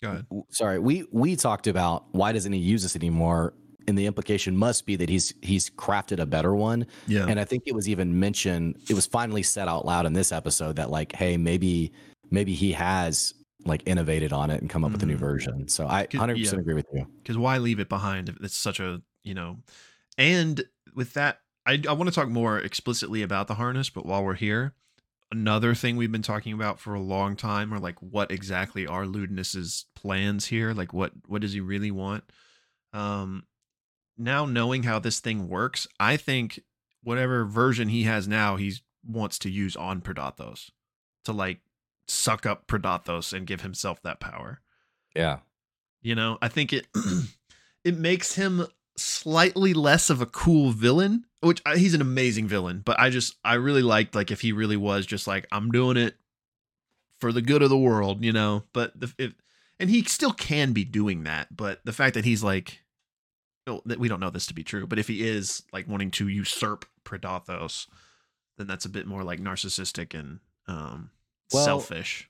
go ahead. sorry, we we talked about why doesn't he use this anymore? And the implication must be that he's he's crafted a better one. Yeah, And I think it was even mentioned, it was finally said out loud in this episode that like, hey, maybe maybe he has like innovated on it and come up with a new Mhm. version. So I Could- 100% agree with you. because why leave it behind if it's such a you know and with that i, I want to talk more explicitly about the harness but while we're here another thing we've been talking about for a long time or like what exactly are ludinus's plans here? Like what what does he really want? Um now knowing how this thing works i think whatever version he has now he wants to use on predathos to like suck up predathos and give himself that power. Yeah. you know, I think it [CLEARS THROAT] it makes him slightly less of a cool villain, which I, he's an amazing villain, but I just I really liked like if he really was just like I'm doing it for the good of the world, you know. But the if, and he still can be doing that, but the fact that he's like well, that we don't know this to be true, but if he is like wanting to usurp Predathos, then that's a bit more like narcissistic and um Well, selfish.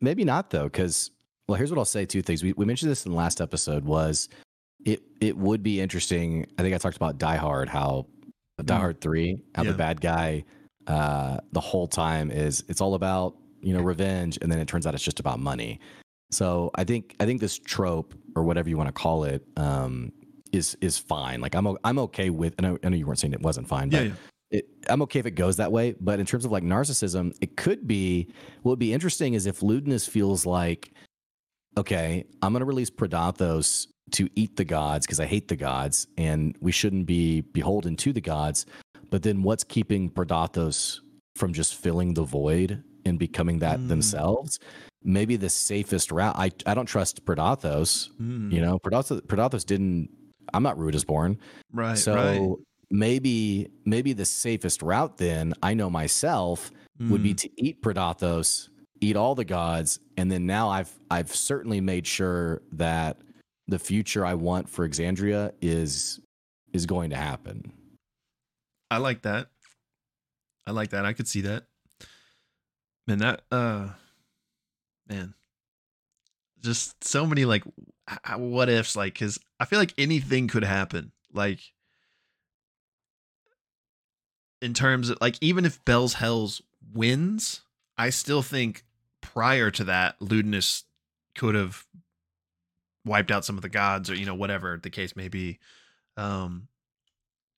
Maybe not though, because well, here's what I'll say. Two things. We we mentioned this in the last episode. Was it it would be interesting. I think I talked about Die Hard. How Die Mm. Hard three. How Yeah. the bad guy uh, the whole time is it's all about you know revenge, and then it turns out it's just about money. So I think I think this trope or whatever you want to call it um, is is fine. Like I'm I'm okay with. I know, I know you weren't saying it wasn't fine, but Yeah, yeah. it, I'm okay if it goes that way. But in terms of like narcissism, it could be. What would be interesting is if Ludinus feels like, okay, I'm going to release Predathos to eat the gods because I hate the gods, and we shouldn't be beholden to the gods. But then what's keeping Predathos from just filling the void and becoming that Mm. themselves? Maybe the safest route. I I don't trust Predathos. Mm, You know, Predathos, Predathos didn't. I'm not Ruidusborn. right, So right. maybe maybe the safest route then I know myself would be Mm, to eat Predathos, eat all the gods, and then now I've I've certainly made sure that the future I want for Exandria is is going to happen. I like that. I like that. I could see that. Man, that uh man. Just so many like what ifs like cuz I feel like anything could happen. Like in terms of like even if Bell's Hells wins, I still think prior to that Ludinus could have wiped out some of the gods or you know whatever the case may be. Um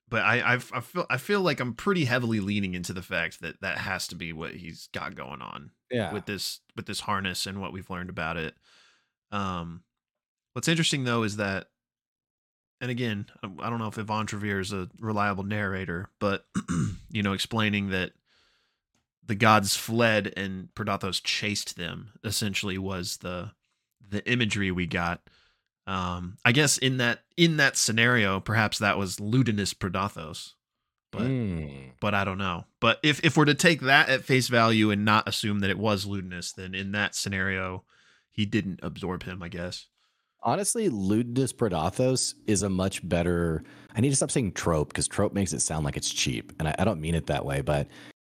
but I I've, I feel I feel like I'm pretty heavily leaning into the fact that that has to be what he's got going on Yeah. with this with this harness and what we've learned about it. Um, what's interesting though is that, and again, I I don't know if Yvonne Trevere is a reliable narrator, but [CLEARS THROAT] you know, explaining that the gods fled and Predathos chased them essentially was the the imagery we got. Um, I guess in that in that scenario, perhaps that was Ludinus Predathos, but Mm. but I don't know. But if if we're to take that at face value and not assume that it was Ludinus, then in that scenario, he didn't absorb him. I guess. Honestly, Ludinus Predathos is a much better. I need to stop saying trope because trope makes it sound like it's cheap, and I, I don't mean it that way. But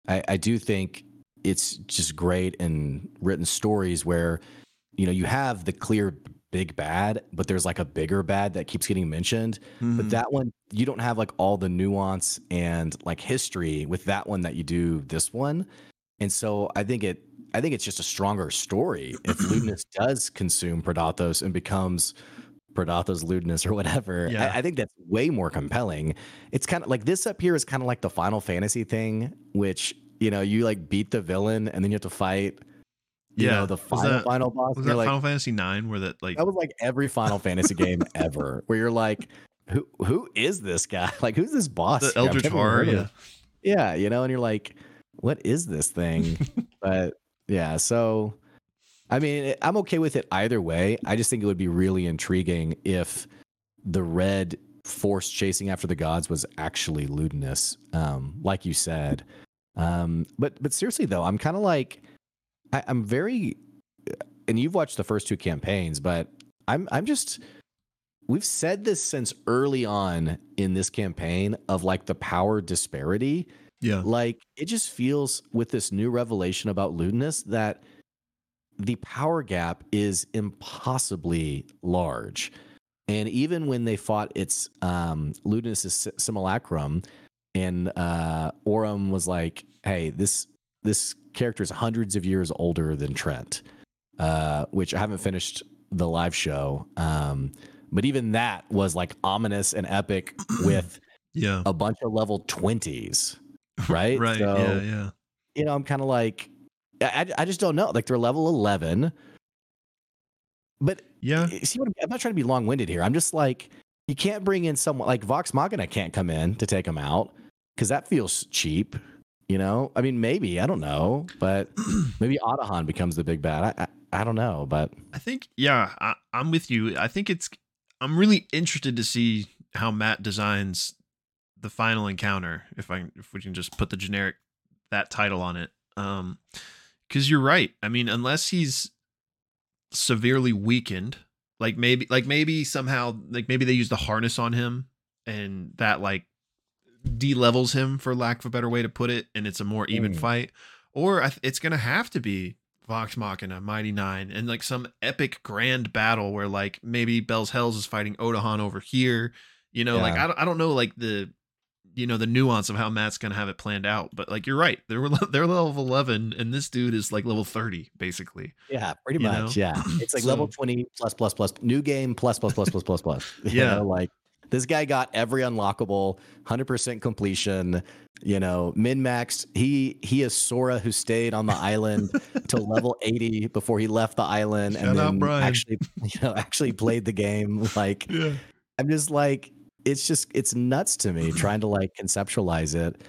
I, I do think it's just great in written stories where you know you have the clear big bad, but there's like a bigger bad that keeps getting mentioned. But Mhm. that one, you don't have like all the nuance and like history with that one that you do this one. And so I think it, I think it's just a stronger story if [CLEARS THROAT] Ludinus does consume Predathos and becomes Predathos Ludinus or whatever. Yeah. I, I think that's way more compelling. It's kind of like this up here is kind of like the Final Fantasy thing, which you know you like beat the villain and then you have to fight. You Yeah. know the final that- final boss. was that like, Final Fantasy Nine where that like that was like every Final [LAUGHS] Fantasy game ever, where you're like, who who is this guy? [LAUGHS] Like, who's this boss? the? Eldritch Horror? Yeah. yeah, you know, and you're like, what is this thing? [LAUGHS] but yeah, so I mean, I'm okay with it either way. I just think it would be really intriguing if the red force chasing after the gods was actually Ludinus, um, like you said. Um, but but seriously though, I'm kind of like, I, I'm very, and you've watched the first two campaigns, but I'm I'm just. We've said this since early on in this campaign of like the power disparity Yeah. like it just feels with this new revelation about Ludinus that the power gap is impossibly large. And even when they fought its um Ludinus's simulacrum and uh Orym was like, hey, this this character is hundreds of years older than Trent. Uh, which I haven't finished the live show. Um, but even that was like ominous and epic [CLEARS THROAT] with Yeah. a bunch of level 20s [LAUGHS] right Right. So, yeah. Yeah. you know i'm kind of like I, I just don't know like they're level 11 but Yeah. see what I'm, I'm not trying to be long-winded here i'm just like you can't bring in someone like vox machina can't come in to take them out because that feels cheap you know i mean maybe i don't know but [CLEARS THROAT] maybe Otohan becomes the big bad i i, I don't know but I think yeah, I, I'm with you. I think it's I'm really interested to see how Matt designs the final encounter. If I if we can just put the generic that title on it, um, because you're right. I mean, unless he's severely weakened, like maybe like maybe somehow like maybe they use the harness on him and that like de-levels him for lack of a better way to put it, and it's a more even Mm. fight. Or it's gonna have to be Vox Machina, Mighty Nein, and like some epic grand battle where like maybe Bell's Hells is fighting Otohan over here. You know, like I don't, I don't know like the you know the nuance of how Matt's gonna have it planned out, but like you're right, they're [LAUGHS] they're level eleven, and this dude is like level thirty basically. Yeah, pretty much. know? Yeah. It's like level 20 plus plus plus new game plus plus plus plus plus plus. [LAUGHS] Yeah. know, like this guy got every unlockable, 100% completion, you know, min max. He he is Sora who stayed on the [LAUGHS] island till level 80 before he left the island Shout and then actually you know, actually played the game [LAUGHS] like Yeah, I'm just like, it's just it's nuts to me trying to like conceptualize it.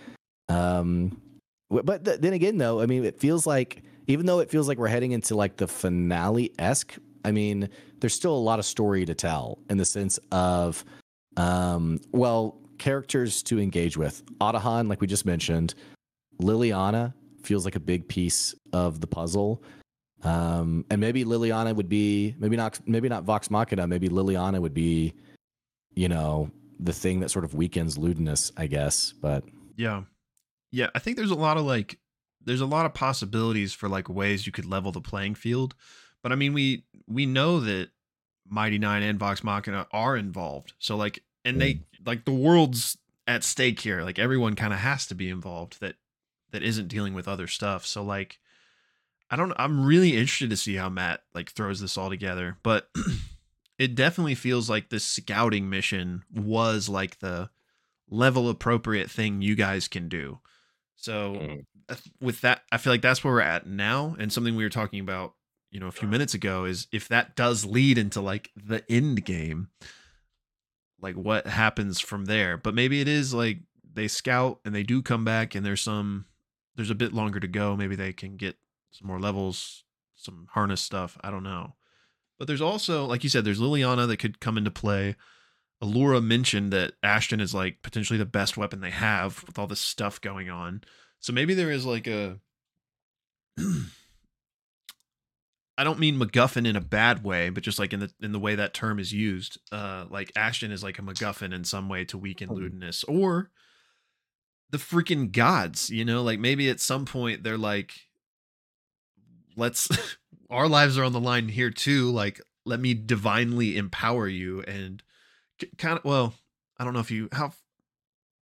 Um, but th- then again, though, I mean, it feels like even though it feels like we're heading into like the finale esque. I mean, there's still a lot of story to tell in the sense of, um, well, characters to engage with. Otohan, like we just mentioned, Liliana feels like a big piece of the puzzle. Um, and maybe Liliana would be maybe not maybe not Vox Machina, maybe Liliana would be, you know, the thing that sort of weakens Ludinus, I guess. But Yeah. Yeah, I think there's a lot of like there's a lot of possibilities for like ways you could level the playing field. But I mean we we know that Mighty Nein and Vox Machina are involved. So like and they like the world's at stake here. Like everyone kind of has to be involved that that isn't dealing with other stuff. So like I don't I'm really interested to see how Matt like throws this all together, but [CLEARS THROAT] it definitely feels like this scouting mission was like the level appropriate thing you guys can do. So uh, with that I feel like that's where we're at now and something we were talking about, you know, a few minutes ago is if that does lead into like the end game, like what happens from there. But maybe it is like they scout and they do come back and there's some there's a bit longer to go. Maybe they can get some more levels, some harness stuff. I don't know. But there's also, like you said, there's Liliana that could come into play. Allura mentioned that Ashton is like potentially the best weapon they have with all this stuff going on. So maybe there is like a [CLEARS THROAT] I don't mean MacGuffin in a bad way, but just like in the in the way that term is used. Uh like Ashton is like a MacGuffin in some way to weaken Oh. Ludinus. Or the freaking gods, you know, like maybe at some point they're like, let's [LAUGHS] our lives are on the line here too. Like, let me divinely empower you and kind of well, I don't know if you how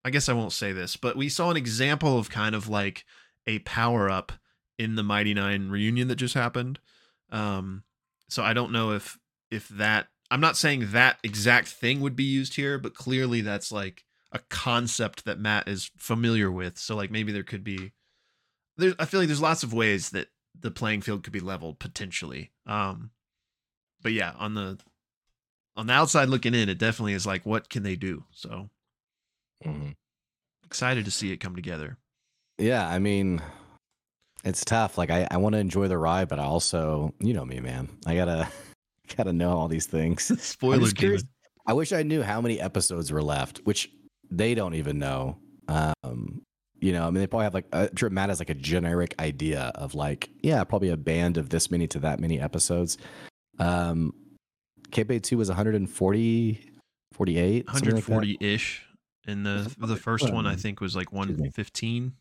I guess I won't say this, but we saw an example of kind of like a power up in the Mighty Nein reunion that just happened. Um, so I don't know if if that I'm not saying that exact thing would be used here, but clearly that's like a concept that Matt is familiar with. So like maybe there could be there I feel like there's lots of ways that the playing field could be leveled potentially. Um but yeah, on the on the outside looking in, it definitely is like what can they do? So Mhm. excited to see it come together. yeah, I mean, it's tough. Like I, I want to enjoy the ride, but I also, you know me, man. I gotta [LAUGHS] gotta know all these things. [LAUGHS] Spoiler curious. I wish I knew how many episodes were left, which they don't even know. Um, you know, I mean, they probably have like uh, sure Matt has like a generic idea of like, yeah, probably a band of this many to that many episodes. Um, KP two was 140, 48, something like 140 ish. And the the first one I think was like 115.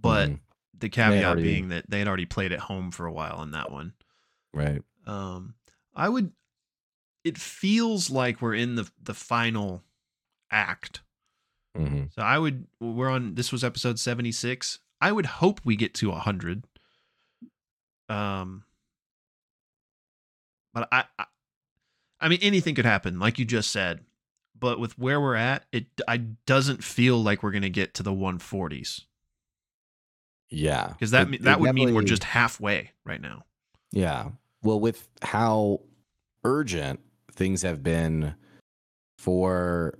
But Mhm, the caveat already- being that they had already played at home for a while on that one. right. Um, I would. It feels like we're in the the final act. hmm So I would. We're on. This was episode seventy six. I would hope we get to hundred. Um. But I, I, I mean, anything could happen, like you just said. But with where we're at, it I doesn't feel like we're gonna get to the one forties Yeah, because that It- me- it that would mean we're just halfway right now. Yeah. Well, with how urgent things have been for,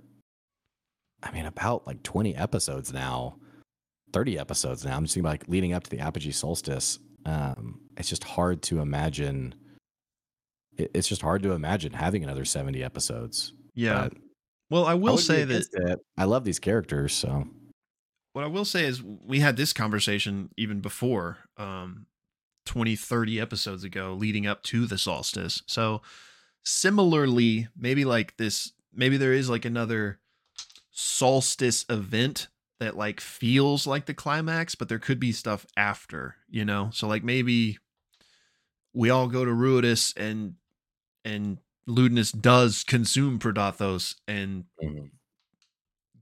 I mean, about like 20 episodes now, 30 episodes now. I'm just thinking like leading up to the Apogee solstice. Um, it's just hard to imagine. it- It's just hard to imagine having another 70 episodes. Yeah. but Well, I I will wouldn't say that it. I love these characters. So, what I will say is we had this conversation even before um 20 30 episodes ago leading up to the solstice. So similarly, maybe like this maybe there is like another solstice event that like feels like the climax, but there could be stuff after, you know? So like maybe we all go to Ruidus and and Ludinus does consume Predathos and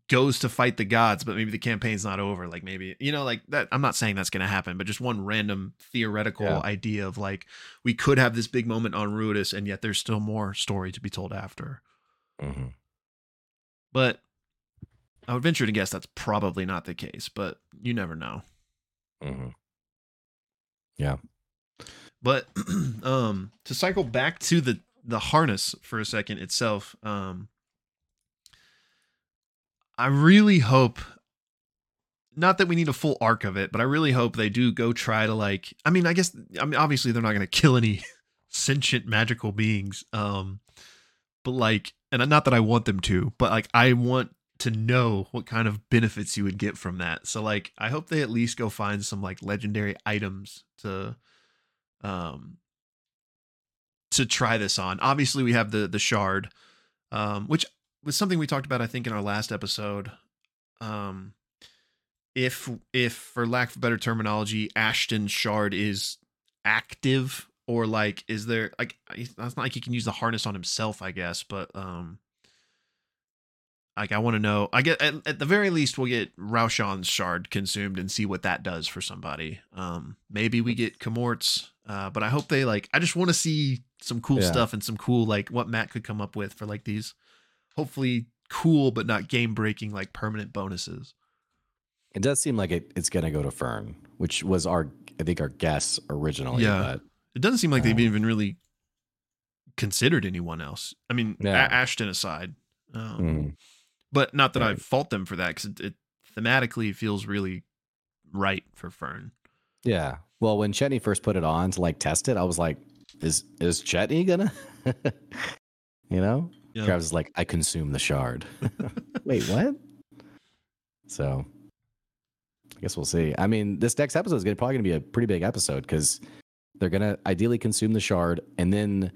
goes to fight the gods, but maybe the campaign's not over. Like maybe you know, like that. I'm not saying that's going to happen, but just one random theoretical Yeah. idea of like we could have this big moment on Ruidus, and yet there's still more story to be told after. mhm. But I would venture to guess that's probably not the case, but you never know. Mhm. Yeah. But [CLEARS THROAT] um to cycle back to the the harness for a second itself, um I really hope not that we need a full arc of it, but I really hope they do go try to like I mean, I guess I mean obviously they're not going to kill any [LAUGHS] sentient magical beings. Um but like and not that I want them to, but like I want to know what kind of benefits you would get from that. So like I hope they at least go find some like legendary items to um to try this on. Obviously we have the the shard um which was something we talked about I think in our last episode. Um if if for lack of better terminology Ashton shard is active or like is there like it's not like he can use the harness on himself I guess, but um like I want to know. I get at, at, the very least we'll get Raishan's shard consumed and see what that does for somebody. Um, maybe we get Comort's, uh, but I hope they like. I just want to see some cool yeah. stuff and some cool like what Matt could come up with for like these, hopefully cool but not game breaking like permanent bonuses. It does seem like it, it's gonna go to Fearne, which was our I think our guess originally. Yeah, but, it doesn't seem like um, they've even really considered anyone else. I mean, yeah. Ashton aside. Um, mm but not that right. I fault them for that because it, it, thematically feels really right for Fearne. Yeah. Well, when Chetney first put it on to like test it, I was like, "Is is Chetney gonna?" [LAUGHS] you know, yeah. I was like, "I consume the shard." [LAUGHS] Wait, what? So, I guess we'll see. I mean, this next episode is gonna, probably going to be a pretty big episode because they're going to ideally consume the shard and then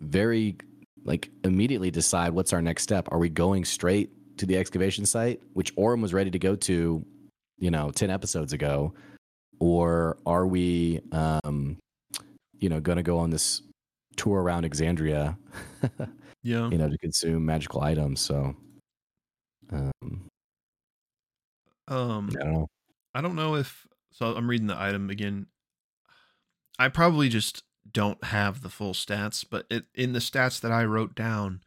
very like immediately decide what's our next step. Are we going straight to the excavation site, which Orym was ready to go to, you know, 10 episodes ago? Or are we, um, you know, going to go on this tour around Exandria? [LAUGHS] yeah. You know, to consume magical items. So, um, um, I don't know. I don't know if, so I'm reading the item again. I probably just don't have the full stats, but it, in the stats that I wrote down,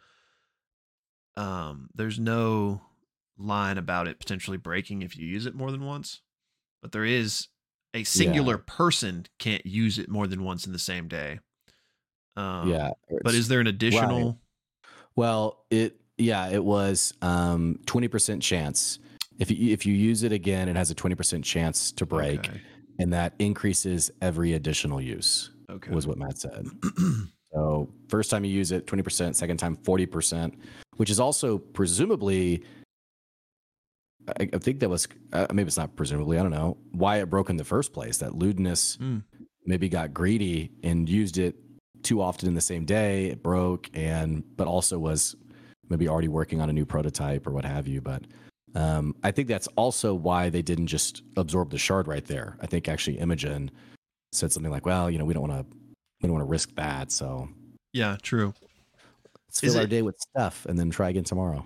um, there's no line about it potentially breaking if you use it more than once, but there is a singular yeah. person can't use it more than once in the same day. Um, yeah, but is there an additional? Right. Well, it yeah, it was um, twenty percent chance. If you if you use it again, it has a twenty percent chance to break, okay. and that increases every additional use. Okay. Was what Matt said. so first time you use it, 20%, second time 40%, which is also presumably I, I think that was uh, maybe it's not presumably, I don't know, why it broke in the first place. That Ludinus mm. maybe got greedy and used it too often in the same day. It broke and but also was maybe already working on a new prototype or what have you. But um, I think that's also why they didn't just absorb the shard right there. I think actually Imogen said something like, "Well, you know, we don't want to, we don't want to risk that." So yeah, true. Let's fill our day with stuff and then try again tomorrow.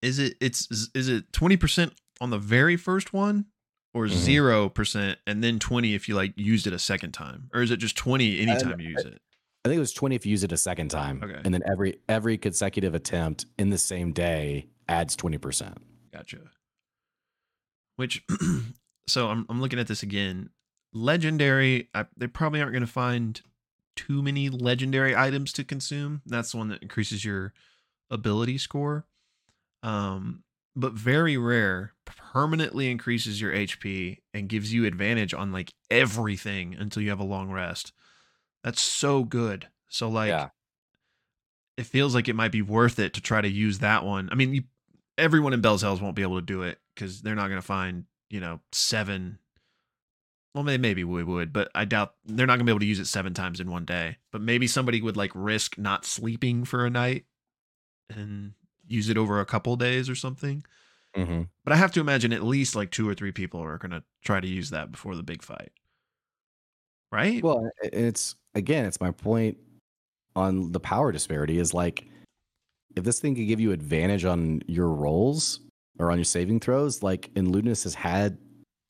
Is it? It's is it twenty percent on the very first one, or mm-hmm. 0 mm-hmm. percent and then twenty if you like used it a second time, or is it just twenty anytime you use it? I think it was twenty if you use it a second time. Okay. And then every every consecutive attempt in the same day adds twenty percent. Gotcha. Which, [CLEARS THROAT] so I'm I'm looking at this again legendary I, they probably aren't going to find too many legendary items to consume that's the one that increases your ability score um but very rare permanently increases your hp and gives you advantage on like everything until you have a long rest that's so good so like yeah. it feels like it might be worth it to try to use that one i mean you, everyone in bell's hells won't be able to do it because they're not going to find you know seven well, maybe we would, but I doubt they're not gonna be able to use it seven times in one day. But maybe somebody would like risk not sleeping for a night and use it over a couple days or something. Mm-hmm. But I have to imagine at least like two or three people are gonna try to use that before the big fight, right? Well, it's again, it's my point on the power disparity is like if this thing could give you advantage on your rolls or on your saving throws, like and Ludinus has had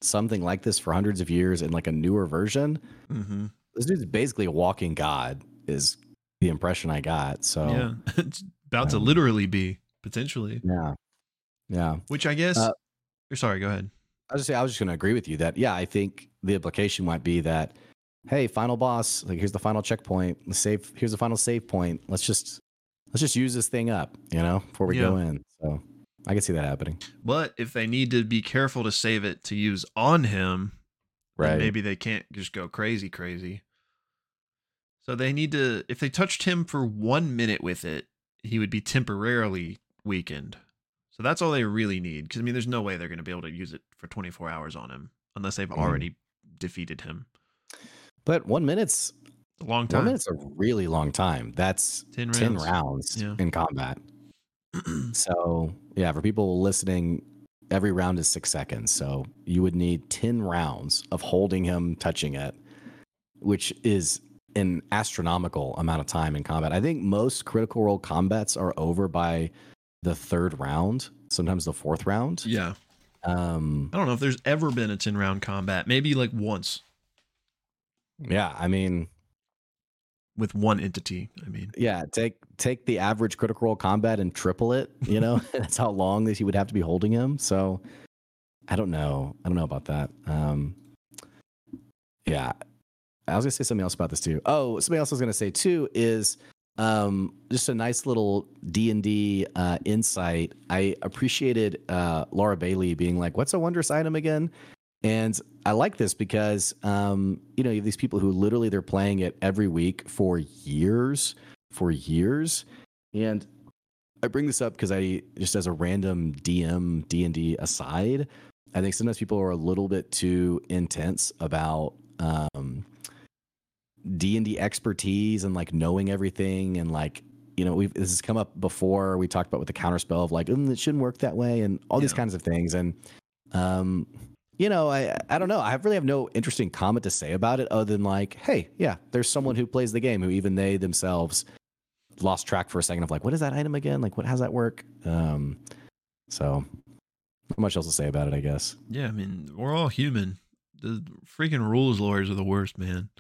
something like this for hundreds of years in like a newer version. Mm-hmm. This dude's basically a walking god, is the impression I got. So yeah, [LAUGHS] it's about um, to literally be potentially. Yeah, yeah. Which I guess. Uh, sorry, go ahead. I was just say I was just going to agree with you that yeah, I think the implication might be that hey, final boss, like here's the final checkpoint. Let's save. Here's the final save point. Let's just let's just use this thing up, you know, before we yeah. go in. So I can see that happening. But if they need to be careful to save it to use on him, right? Maybe they can't just go crazy, crazy. So they need to. If they touched him for one minute with it, he would be temporarily weakened. So that's all they really need. Because I mean, there's no way they're going to be able to use it for 24 hours on him unless they've Mhm. already defeated him. But one minute's A long time. one minute's a really long time. That's 10 rounds. ten rounds Yeah. in combat. [CLEARS THROAT] So yeah, for people listening, every round is six seconds. So you would need ten rounds of holding him, touching it, which is an astronomical amount of time in combat. I think most critical role combats are over by the third round, sometimes the fourth round. yeah. Um, I don't know if there's ever been a 10 round combat. Maybe like once yeah, I mean, with one entity. I mean, yeah, take take the average critical role combat and triple it. You know, [LAUGHS] that's how long that he would have to be holding him. So, I don't know. I don't know about that. Um, yeah, I was gonna say something else about this too. Oh, something else I was gonna say too is um, just a nice little D and D uh, insight. I appreciated uh, Laura Bailey being like, "What's a wondrous item again?" And I like this because um, you know you have these people who literally they're playing it every week for years, for years, and I bring this up because I just as a random DM D and D aside, I think sometimes people are a little bit too intense about um, D and D expertise and like knowing everything and like you know we've this has come up before. We talked about with the counterspell of like mm, it shouldn't work that way and all these kinds of things and um you know I I don't know I really have no interesting comment to say about it other than like hey yeah there's someone who plays the game who even they themselves lost track for a second of like what is that item again like what how's that work um so not much else to say about it I guess yeah, I mean, we're all human. The freaking rules lawyers are the worst, man.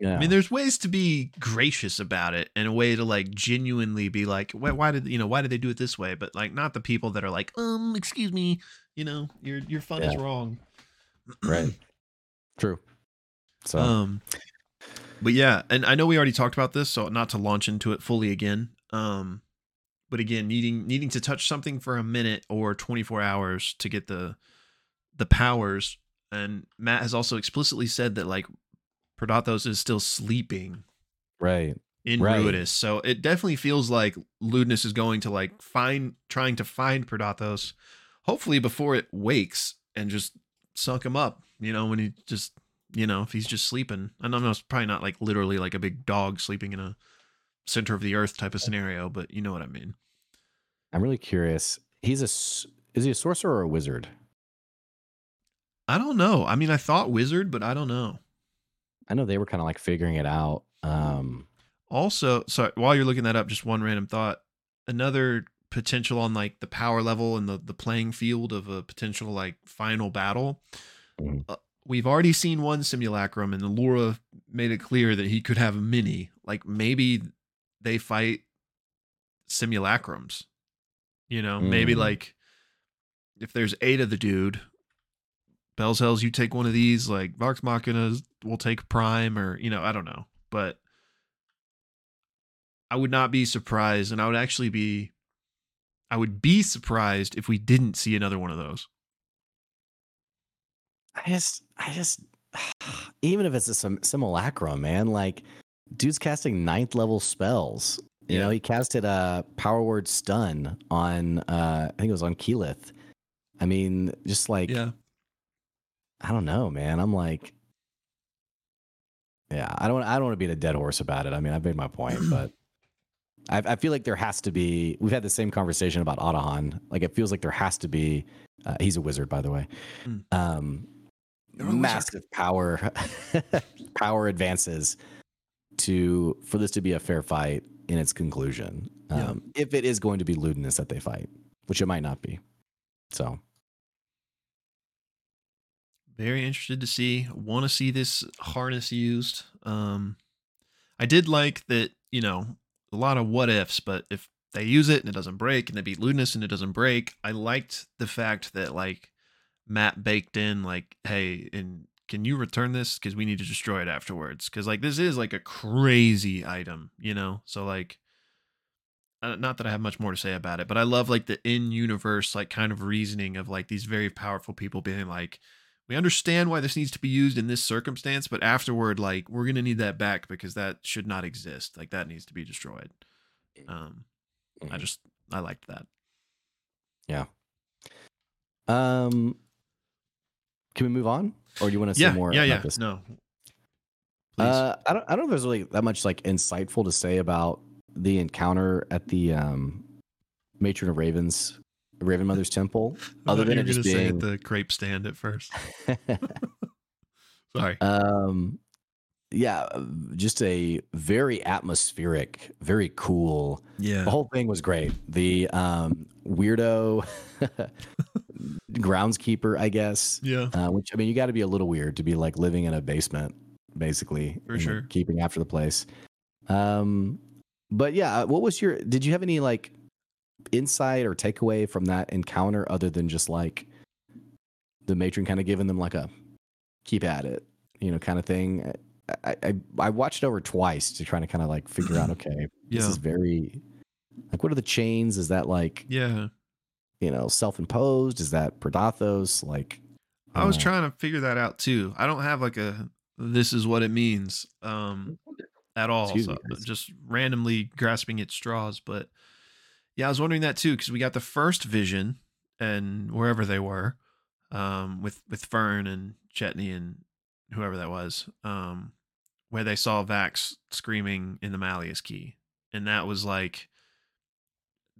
Yeah I mean, there's ways to be gracious about it and a way to like genuinely be like, why, why did you know why did they do it this way? But like, not the people that are like, um, excuse me, you know, your your fun is wrong. right [CLEARS THROAT] true so Um, but yeah, and I know we already talked about this, so not to launch into it fully again. Um, but again, needing needing to touch something for a minute or 24 hours to get the the powers, and Matt has also explicitly said that like Predathos is still sleeping right in Right. Ruidus, so it definitely feels like Ludinus is going to like find trying to find Predathos, hopefully before it wakes and just suck him up. You know, when he just you know if he's just sleeping. I know, it's probably not like literally like a big dog sleeping in a center of the earth type of scenario, but you know what I mean. I'm really curious he's a is he a sorcerer or a wizard I don't know. I mean, I thought wizard, but I don't know. I know they were kind of like figuring it out um Also, sorry, while you're looking that up, just one random thought. Another potential on like the power level and the the playing field of a potential like final battle. Mhm. Uh, we've already seen one simulacrum, and Allura made it clear that he could have a mini. Like maybe they fight simulacrums. You know, maybe Mm. like if there's eight of the dude, Bell's Hells, you take one of these, like Vox Machina will take Prime, or you know, I don't know. But I would not be surprised, and I would actually be I would be surprised if we didn't see another one of those. I just, I just, [SIGHS] even if it's a sim- simulacrum, man, like, dude's casting ninth level spells. You know, he casted a power word stun on, uh, I think it was on Keyleth. I mean, just like, Yeah. I don't know, man. I'm like, yeah, I don't, I don't want to beat a dead horse about it. I mean, I've made my point, [CLEARS THROAT] but I, I feel like there has to be. We've had the same conversation about Otohan. Like, it feels like there has to be. Uh, he's a wizard, by the way. Mm. Um, You're a wizard. massive power, [LAUGHS] power advances to for this to be a fair fight in its conclusion. Yeah. Um, If it is going to be Ludinus that they fight, which it might not be. So very interested to see want to see this harness used. Um i did like that you know a lot of what ifs but if they use it and it doesn't break and they beat ludinus and it doesn't break i liked the fact that like matt baked in like hey and can you return this? Because we need to destroy it afterwards. Because like this is like a crazy item you know? So like uh, not that I have much more to say about it, but I love like the in universe like kind of reasoning of like these very powerful people being like, we understand why this needs to be used in this circumstance, but afterward, like we're gonna need that back because that should not exist. Like that needs to be destroyed. Um, I Mhm. just I liked that. Yeah. Um, can we move on, or do you want to say yeah, more? yeah, yeah. This? No. Please. Uh, I don't. I don't know if there's really that much like insightful to say about the encounter at the um, matron of Ravens, Raven Mother's temple, [LAUGHS] other than it just being. at the crepe stand at first. [LAUGHS] [LAUGHS] Sorry. um, yeah, just a very atmospheric, very cool. yeah. The whole thing was great. The um, weirdo groundskeeper, I guess. yeah. Uh, which I mean, you got to be a little weird to be like living in a basement, basically, For sure. keeping after the place. Um, but yeah, uh, what was your? Did you have any like insight or takeaway from that encounter other than just like the matron kind of giving them like a keep at it, you know, kind of thing? I I, I watched it over twice to try to kind of like figure out. [CLEARS THROAT] Okay, this is very like what are the chains? Is that like Yeah. you know self imposed? Is that Predathos? Like I was uh, trying to figure that out too. I don't have like a this is what it means um at all. So just randomly grasping at straws, but yeah, I was wondering that too because we got the first vision and wherever they were um with with Fearne and Chetney and whoever that was um where they saw Vax screaming in the Malleus key. And that was like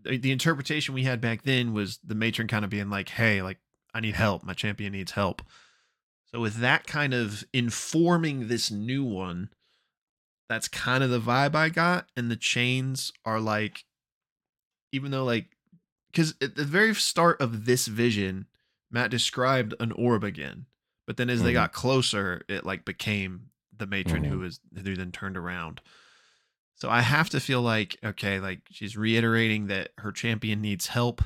the, the interpretation we had back then was the matron kind of being like, "Hey, like I need help. My champion needs help." So with that kind of informing this new one, that's kind of the vibe I got. And the chains are like, even though like, because at the very start of this vision, Matt described an orb again, but then as they Mhm. got closer, it like became the matron Mhm. who was who then turned around. So I have to feel like okay, like she's reiterating that her champion needs help.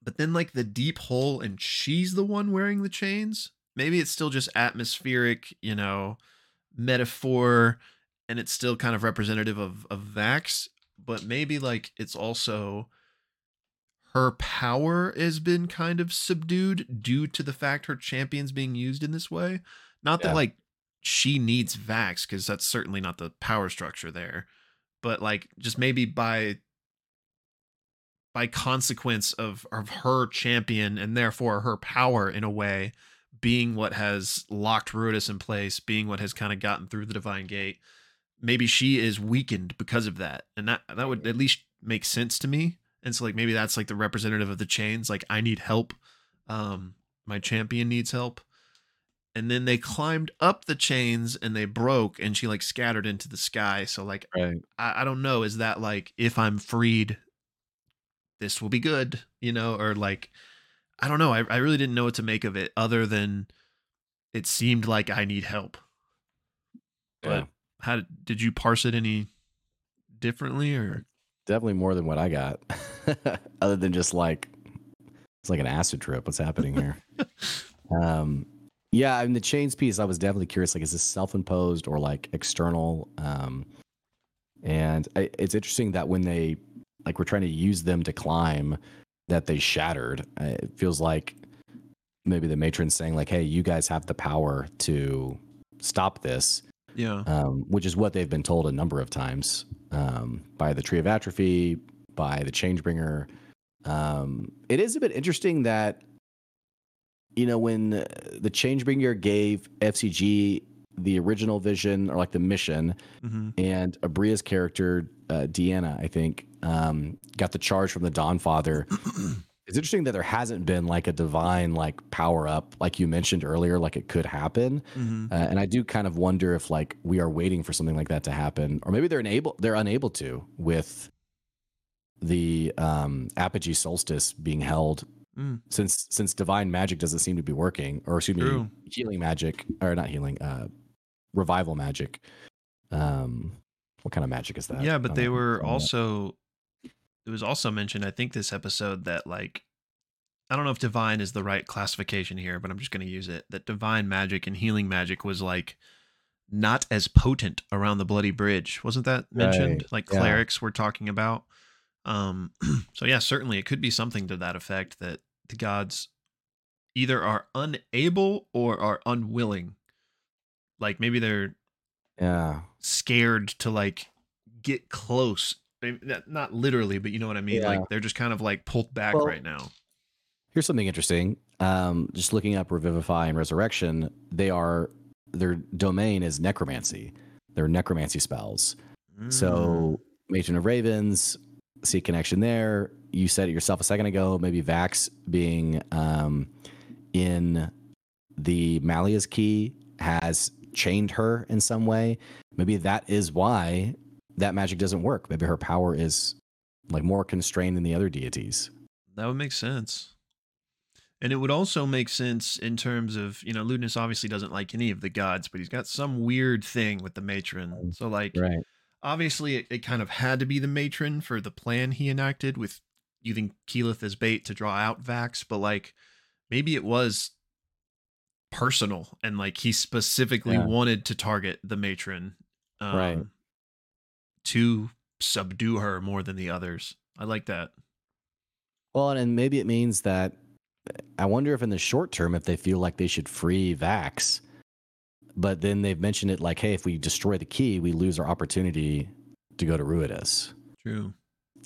But then like the deep hole and she's the one wearing the chains. Maybe it's still just atmospheric, you know, metaphor and it's still kind of representative of of Vax, but maybe like it's also her power has been kind of subdued due to the fact her champion's being used in this way. Not Yeah. that like she needs Vax because that's certainly not the power structure there, but like just maybe by by consequence of of her champion and therefore her power in a way being what has locked Ruidus in place, being what has kind of gotten through the divine gate. Maybe she is weakened because of that, and that that would at least make sense to me. And so like maybe that's like the representative of the chains. Like I need help, um, my champion needs help, and then they climbed up the chains and they broke, and she like scattered into the sky. So like right. I, I don't know. Is that like if I'm freed, this will be good, you know, or like I don't know. I, I really didn't know what to make of it other than it seemed like I need help. But Yeah. How did, did you parse it any differently or definitely more than what I got. [LAUGHS] Other than just like it's like an acid trip. What's happening here? [LAUGHS] um, yeah, I mean the chains piece. I was definitely curious. Like, is this self-imposed or like external? Um, and I, it's interesting that when they like were trying to use them to climb, that they shattered. It feels like maybe the matron's saying like, "Hey, you guys have the power to stop this." Yeah. um, which is what they've been told a number of times um, by the Tree of Atrophy, by the Changebringer. Um, it is a bit interesting that, you know, when the Changebringer gave FCG the original vision or like the mission, mm-hmm. and Aabria's character, uh, Deanna, I think, um, got the charge from the Dawn Father. [CLEARS THROAT] It's interesting that there hasn't been like a divine like power up, like you mentioned earlier, like it could happen. hmm Uh, and I do kind of wonder if like we are waiting for something like that to happen, or maybe they're unable they're unable to with the um, apogee solstice being held Mm. since since divine magic doesn't seem to be working, or excuse me, healing magic or not healing, uh, revival magic. Um, what kind of magic is that? Yeah, but they know. were also it was also mentioned, I think this episode that like I don't know if divine is the right classification here, but I'm just going to use it. That divine magic and healing magic was like not as potent around the bloody bridge. Wasn't that mentioned? Right, Like yeah. clerics were talking about. Um [CLEARS THROAT] so yeah, certainly it could be something to that effect that the gods either are unable or are unwilling. Like maybe they're yeah, scared to like get close not- not literally, but you know what I mean. Yeah. Like they're just kind of like pulled back Well, right now. Here's something interesting. Um, just looking up Revivify and Resurrection, they are their domain is necromancy. They're necromancy spells. Mm. So Matron of Ravens, see a connection there. You said it yourself a second ago. Maybe Vax being um, in the Malleus key has chained her in some way. Maybe that is why that magic doesn't work. Maybe her power is like more constrained than the other deities. That would make sense. And it would also make sense in terms of, you know, Ludinus obviously doesn't like any of the gods, but he's got some weird thing with the matron. So, like, Right. obviously, it, it kind of had to be the matron for the plan he enacted with using Keyleth as bait to draw out Vax, but, like, maybe it was personal and, like, he specifically Yeah. wanted to target the matron um, Right. To subdue her more than the others. I like that. Well, and, maybe it means that I wonder if in the short term, if they feel like they should free Vax, but then they've mentioned it like, hey, if we destroy the key, we lose our opportunity to go to Ruidus. True.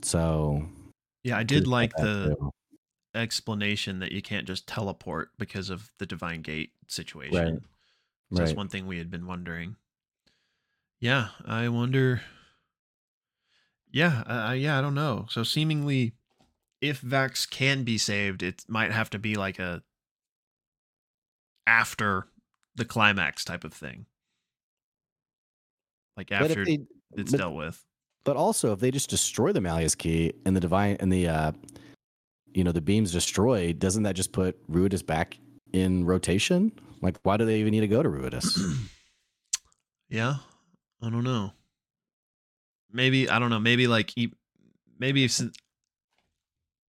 So Yeah, I did like the too. explanation that you can't just teleport because of the divine gate situation. Right. So That's one thing we had been wondering. Yeah, I wonder. Yeah, uh, yeah, I don't know. So seemingly, if Vax can be saved, it might have to be like a after the climax type of thing, like after they, it's but, dealt with. but also if they just destroy the Malleus key and the divine and the uh, you know the beams destroyed, doesn't that just put Ruidus back in rotation? Like, why do they even need to go to Ruidus? [CLEARS THROAT] yeah, I don't know. Maybe I don't know. Maybe like he, maybe if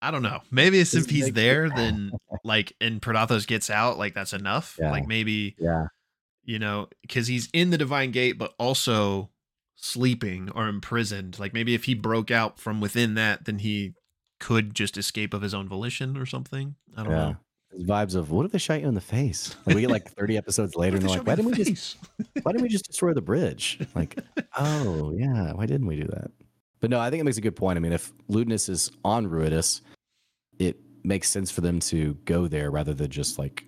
I don't know. Maybe if he's there, then like and Predathos gets out, like that's enough. Yeah. Like maybe yeah. you know because he's in the divine gate, but also sleeping or imprisoned. Like maybe if he broke out from within that, then he could just escape of his own volition or something. I don't Yeah. know. Vibes of what if they shot you in the face? Like we get like 30 episodes later, and they're like, why didn't we just [LAUGHS] why didn't we just destroy the bridge? Like, oh yeah, why didn't we do that? But no, I think it makes a good point. I mean, if Ludinus is on Ruidus, it makes sense for them to go there rather than just like,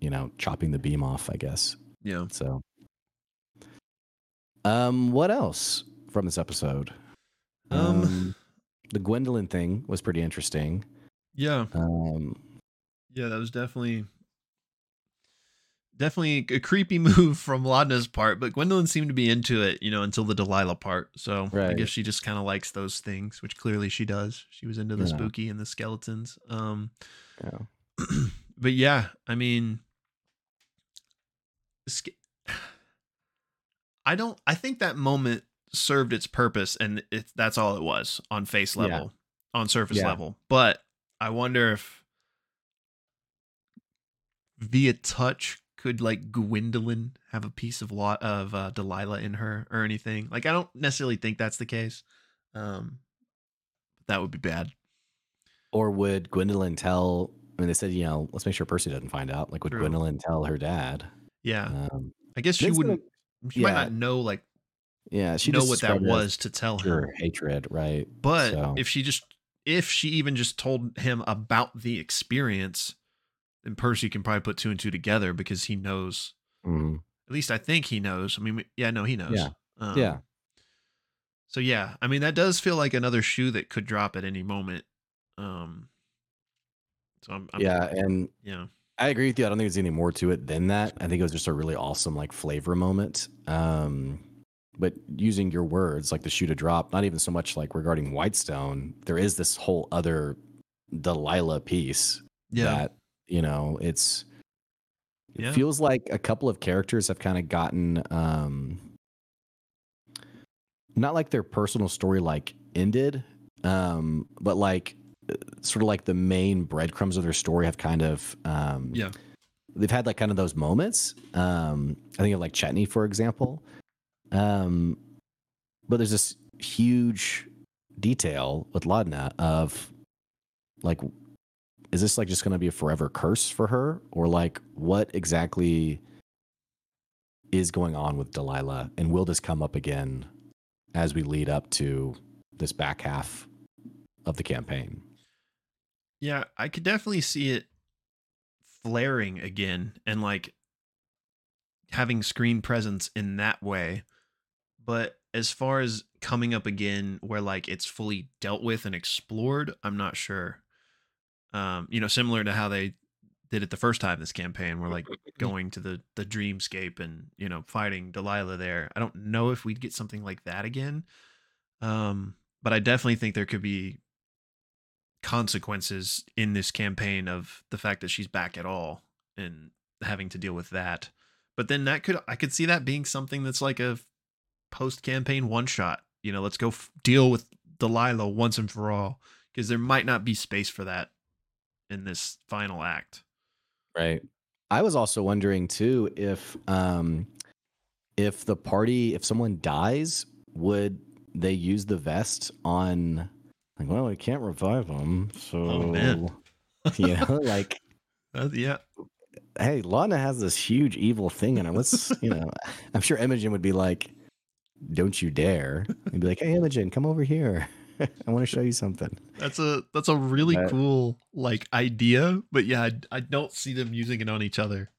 you know, chopping the beam off. I guess yeah. so. Um, what else from this episode? Um, the Gwendolyn thing was pretty interesting. Yeah. Um, Yeah, that was definitely definitely a creepy [LAUGHS] move from Laudna's part, but Gwendolyn seemed to be into it, you know, until the Delilah part. So I guess she just kind of likes those things, which clearly she does. She was into the Yeah. spooky and the skeletons. Um yeah. [CLEARS THROAT] but yeah, I mean I don't I think that moment served its purpose and it, that's all it was on face Yeah. level, on surface Yeah. level. But I wonder if via touch could like Gwendolyn have a piece of lot of uh, Delilah in her or anything. Like I don't necessarily think that's the case. Um that would be bad. Or would Gwendolyn tell? I mean, they said, you know, let's make sure Percy doesn't find out. Like, would True. Gwendolyn tell her dad? Yeah. Um, I guess she wouldn't she might not know like yeah, she know what that described it as was to tell him. Pure hatred, right? But So- if she just if she even just told him about the experience, then Percy can probably put two and two together because he knows. Mhm. At least I think he knows. I mean, yeah, no, he knows. Yeah. Um, yeah, So yeah, I mean that does feel like another shoe that could drop at any moment. Um. So I'm, I'm yeah, and yeah I agree with you. I don't think there's any more to it than that. I think it was just a really awesome like flavor moment. Um, but using your words, like the shoe to drop, not even so much like regarding Whitestone, there is this whole other Delilah piece yeah that you know it's it Yeah. feels like a couple of characters have kind of gotten um not like their personal story like ended um but like uh, sort of like the main breadcrumbs of their story have kind of um yeah they've had like kind of those moments um i think of like chetney for example um but there's this huge detail with Laudna of like is this like just going to be a forever curse for her or like what exactly is going on with Delilah and will this come up again as we lead up to this back half of the campaign. Yeah, I could definitely see it flaring again and like having screen presence in that way. But as far as coming up again where like it's fully dealt with and explored, I'm not sure. Um, you know, similar to how they did it the first time this campaign, where like [LAUGHS] going to the the dreamscape and you know fighting Delilah there. I don't know if we'd get something like that again. Um, but I definitely think there could be consequences in this campaign of the fact that she's back at all and having to deal with that. But then that could I could see that being something that's like a post campaign one shot. You know, let's go f- deal with Delilah once and for all because there might not be space for that in this final act. Right. I was also wondering too if um if the party if someone dies would they use the vest on like well I can't revive them so Oh, man. [LAUGHS] you know like [LAUGHS] Uh, yeah, hey Laudna has this huge evil thing in her let's you know [LAUGHS] I'm sure Imogen would be like don't you dare and be like hey Imogen come over here [LAUGHS] I want to show you something that's a that's a really That- cool like idea. But yeah, I, I don't see them using it on each other.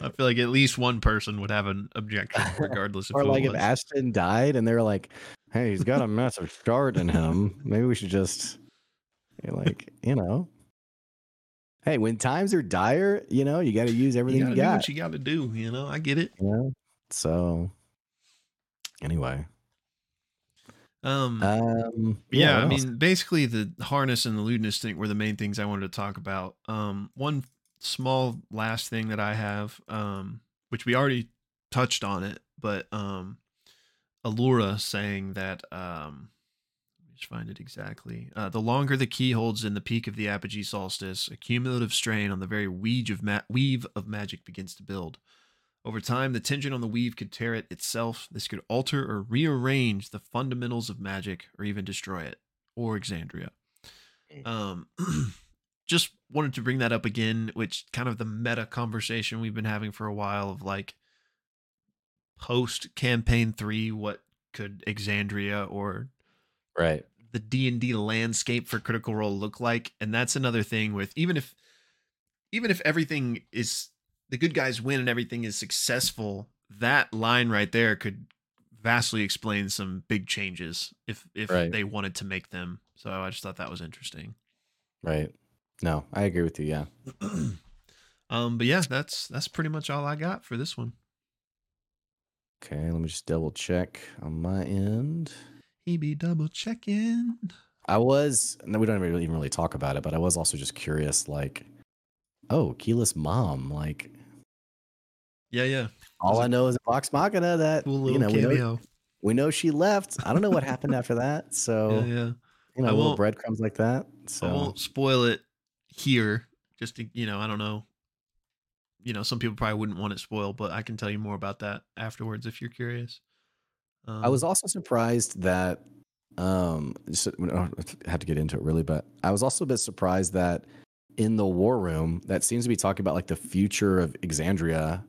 I feel like at least one person would have an objection, [LAUGHS] regardless of or like if. Ashton died and they're like, "Hey, he's got a massive shard in him. Maybe we should just, eh, like, you know, hey, when times are dire, you know, you got to use everything you you, got. what you got to do. You know, I get it. Yeah. So, anyway, Um, um, yeah, I mean, basically the harness and the Ludinus thing were the main things I wanted to talk about. Um, one small last thing that I have, um, which we already touched on it, but um, Allura saying that um, let just find it exactly. Uh, the longer the key holds in the peak of the apogee solstice, a cumulative strain on the very weave of ma- weave of magic begins to build. Over time, the tension on the weave could tear it itself. This could alter or rearrange the fundamentals of magic, or even destroy it, or Exandria. Um, [CLEARS THROAT] just wanted to bring that up again, which kind of the meta conversation we've been having for a while of like post campaign three, what could Exandria or right? the D&D landscape for critical role look like and that's another thing with even if even if everything is the good guys win and everything is successful that line right there could vastly explain some big changes if if Right. they wanted to make them so I just thought that was interesting Right. No, I agree with you. Yeah. [CLEARS THROAT] um but yeah that's that's pretty much all I got for this one Okay, let me just double check on my end. he be double checking I was no, we don't even really talk about it, but I was also just curious, like, oh, Keyleth's mom, like yeah yeah all I know is a Vox Machina that cool you know we, know we know she left. I don't know what happened after that. So [LAUGHS] yeah yeah you know, I little breadcrumbs like that. So I won't spoil it here. Just to, you know, I don't know. You know, some people probably wouldn't want it spoiled, but I can tell you more about that afterwards if you're curious. Um, I was also surprised that um just, don't have to get into it really, but I was also a bit surprised that in the war room that seems to be talking about like the future of Exandria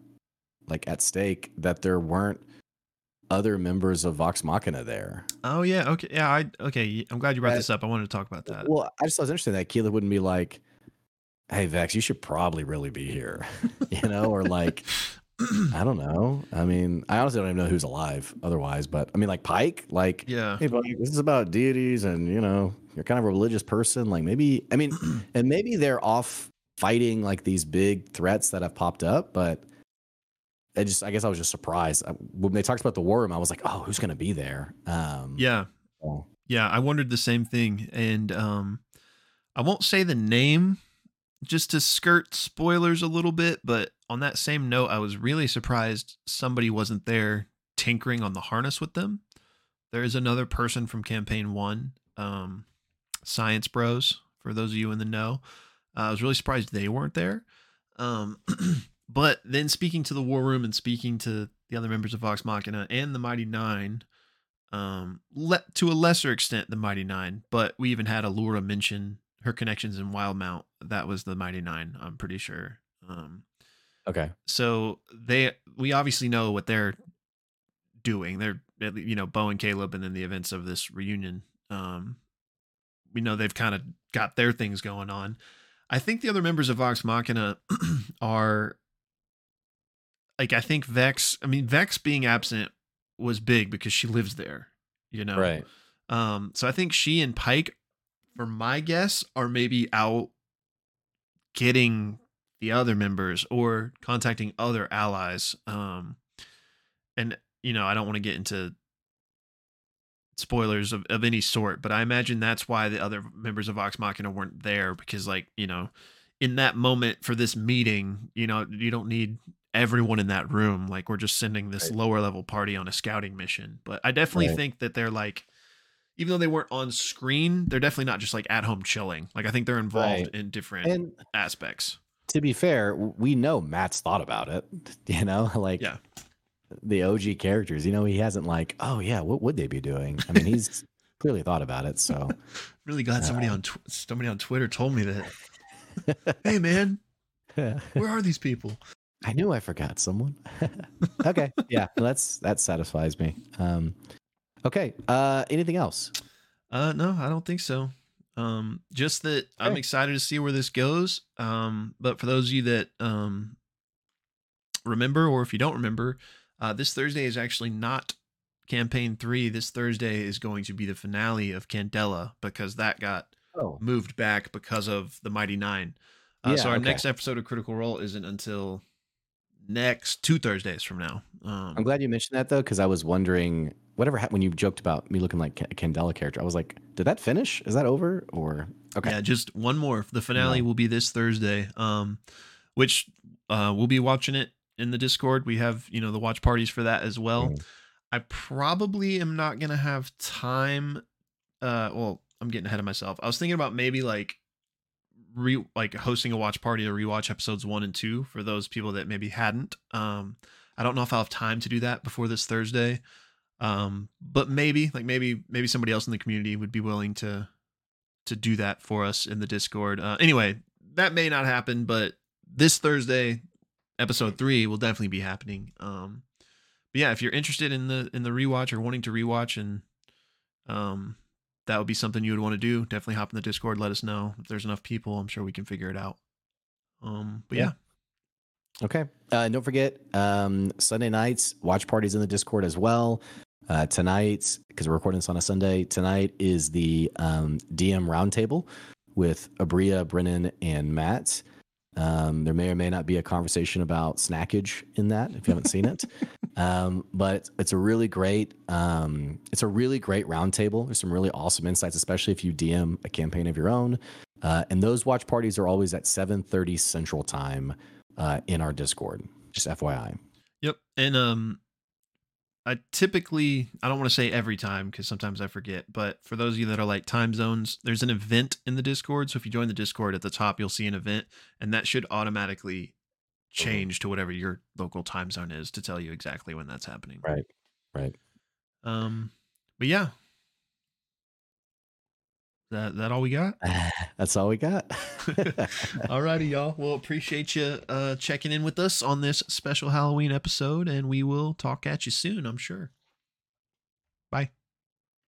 like at stake that there weren't other members of Vox Machina there. Oh yeah, okay, yeah. I okay. I'm glad you brought That- this up. I wanted to talk about that. Well, I just thought it was interesting that Keyleth wouldn't be like, "Hey, Vex, you should probably really be here," [LAUGHS] you know, or like, [CLEARS THROAT] I don't know. I mean, I honestly don't even know who's alive otherwise, but I mean, like Pike, like, yeah, hey, buddy, this is about deities, and you know, you're kind of a religious person. Like, maybe, I mean, [CLEARS THROAT] and maybe they're off fighting like these big threats that have popped up, but. I just, I guess I was just surprised I- when they talked about the war room. I was like, "Oh, who's going to be there?" Um, yeah, so- yeah. I wondered the same thing, and um, I won't say the name just to skirt spoilers a little bit. But on that same note, I was really surprised somebody wasn't there tinkering on the harness with them. There is another person from campaign one, um, Science Bros. For those of you in the know, uh, I was really surprised they weren't there. Um, [CLEARS THROAT] but then speaking to the war room and speaking to the other members of Vox Machina and the Mighty Nein, um, le- to a lesser extent the Mighty Nein, but we even had Allura mention her connections in Wildemount. That was the Mighty Nein, I'm pretty sure. Um, okay, so they we obviously know what they're doing. They're you know Beau and Caleb, and then the events of this reunion. Um, we know they've kind of got their things going on. I think the other members of Vox Machina [CLEARS THROAT] are like I think Vex. I mean, Vex being absent was big because she lives there. You know, Right. um, so I think she and Pike, for my guess, are maybe out getting the other members or contacting other allies. Um, and you know, I don't want to get into spoilers of, of any sort, but I imagine that's why the other members of Vox Machina weren't there because, like, you know, in that moment for this meeting, you know, you don't need everyone in that room. Like, we're just sending this Right. lower level party on a scouting mission. But I definitely Right. think that they're like, even though they weren't on screen, they're definitely not just like at home chilling. Like, I think they're involved Right. in different And aspects. To be fair, we know Matt's thought about it. [LAUGHS] You know, [LAUGHS] like Yeah. the OG characters. You know, he hasn't like, oh yeah, what would they be doing? I mean, he's [LAUGHS] clearly thought about it. So Really glad somebody on tw- somebody on Twitter told me that. hey, man, where are these people? I knew I forgot someone. okay, yeah, that's that satisfies me. Um, okay, uh, anything else? Uh, no, I don't think so. Um, just that I'm excited to see where this goes. Um, but for those of you that um remember, or if you don't remember, uh, this Thursday is actually not campaign three. This Thursday is going to be the finale of Candela because that got Oh, moved back because of the Mighty Nein. Uh, so our okay. next episode of Critical Role isn't until next two Thursdays from now. Um, I'm glad you mentioned that though, because I was wondering whatever happened when you joked about me looking like a Candela character. I was like, did that finish? Is that over? Or okay, Yeah, just one more. The finale will be this Thursday. Um, which uh, we'll be watching it in the Discord. We have you know the watch parties for that as well. Mhm. I probably am not gonna have time. Uh, well, I'm getting ahead of myself. I was thinking about maybe like re like hosting a watch party to rewatch episodes one and two for those people that maybe hadn't. Um, I don't know if I'll have time to do that before this Thursday. Um, but maybe like maybe maybe somebody else in the community would be willing to to do that for us in the Discord. Uh, anyway, that may not happen, but this Thursday, episode three will definitely be happening. Um, but yeah, if you're interested in the in the rewatch or wanting to rewatch, and um, that would be something you would want to do, definitely hop in the Discord. Let us know if there's enough people. I'm sure we can figure it out. Um, but yeah, Yeah. Okay. Uh, don't forget, um, Sunday nights, watch parties in the Discord as well. Uh, tonight, because we're recording this on a Sunday, tonight is the um, DM roundtable with Aabria, Brennan, and Matt. Um, there may or may not be a conversation about snackage in that if you haven't seen it. [LAUGHS] Um, but it's a really great, um, it's a really great roundtable. There's some really awesome insights, especially if you DM a campaign of your own. Uh, and those watch parties are always at 7:30 Central Time uh, in our Discord. Just FYI. Yep. And um I typically I don't want to say every time because sometimes I forget, but for those of you that are like time zones, there's an event in the Discord. So if you join the Discord at the top, you'll see an event, and that should automatically change to whatever your local time zone is to tell you exactly when that's happening. Right. Right. Um but yeah. That that all we got? [LAUGHS] That's all we got. [LAUGHS] all righty y'all. Well, appreciate you uh, checking in with us on this special Halloween episode, and we will talk at you soon, I'm sure. Bye.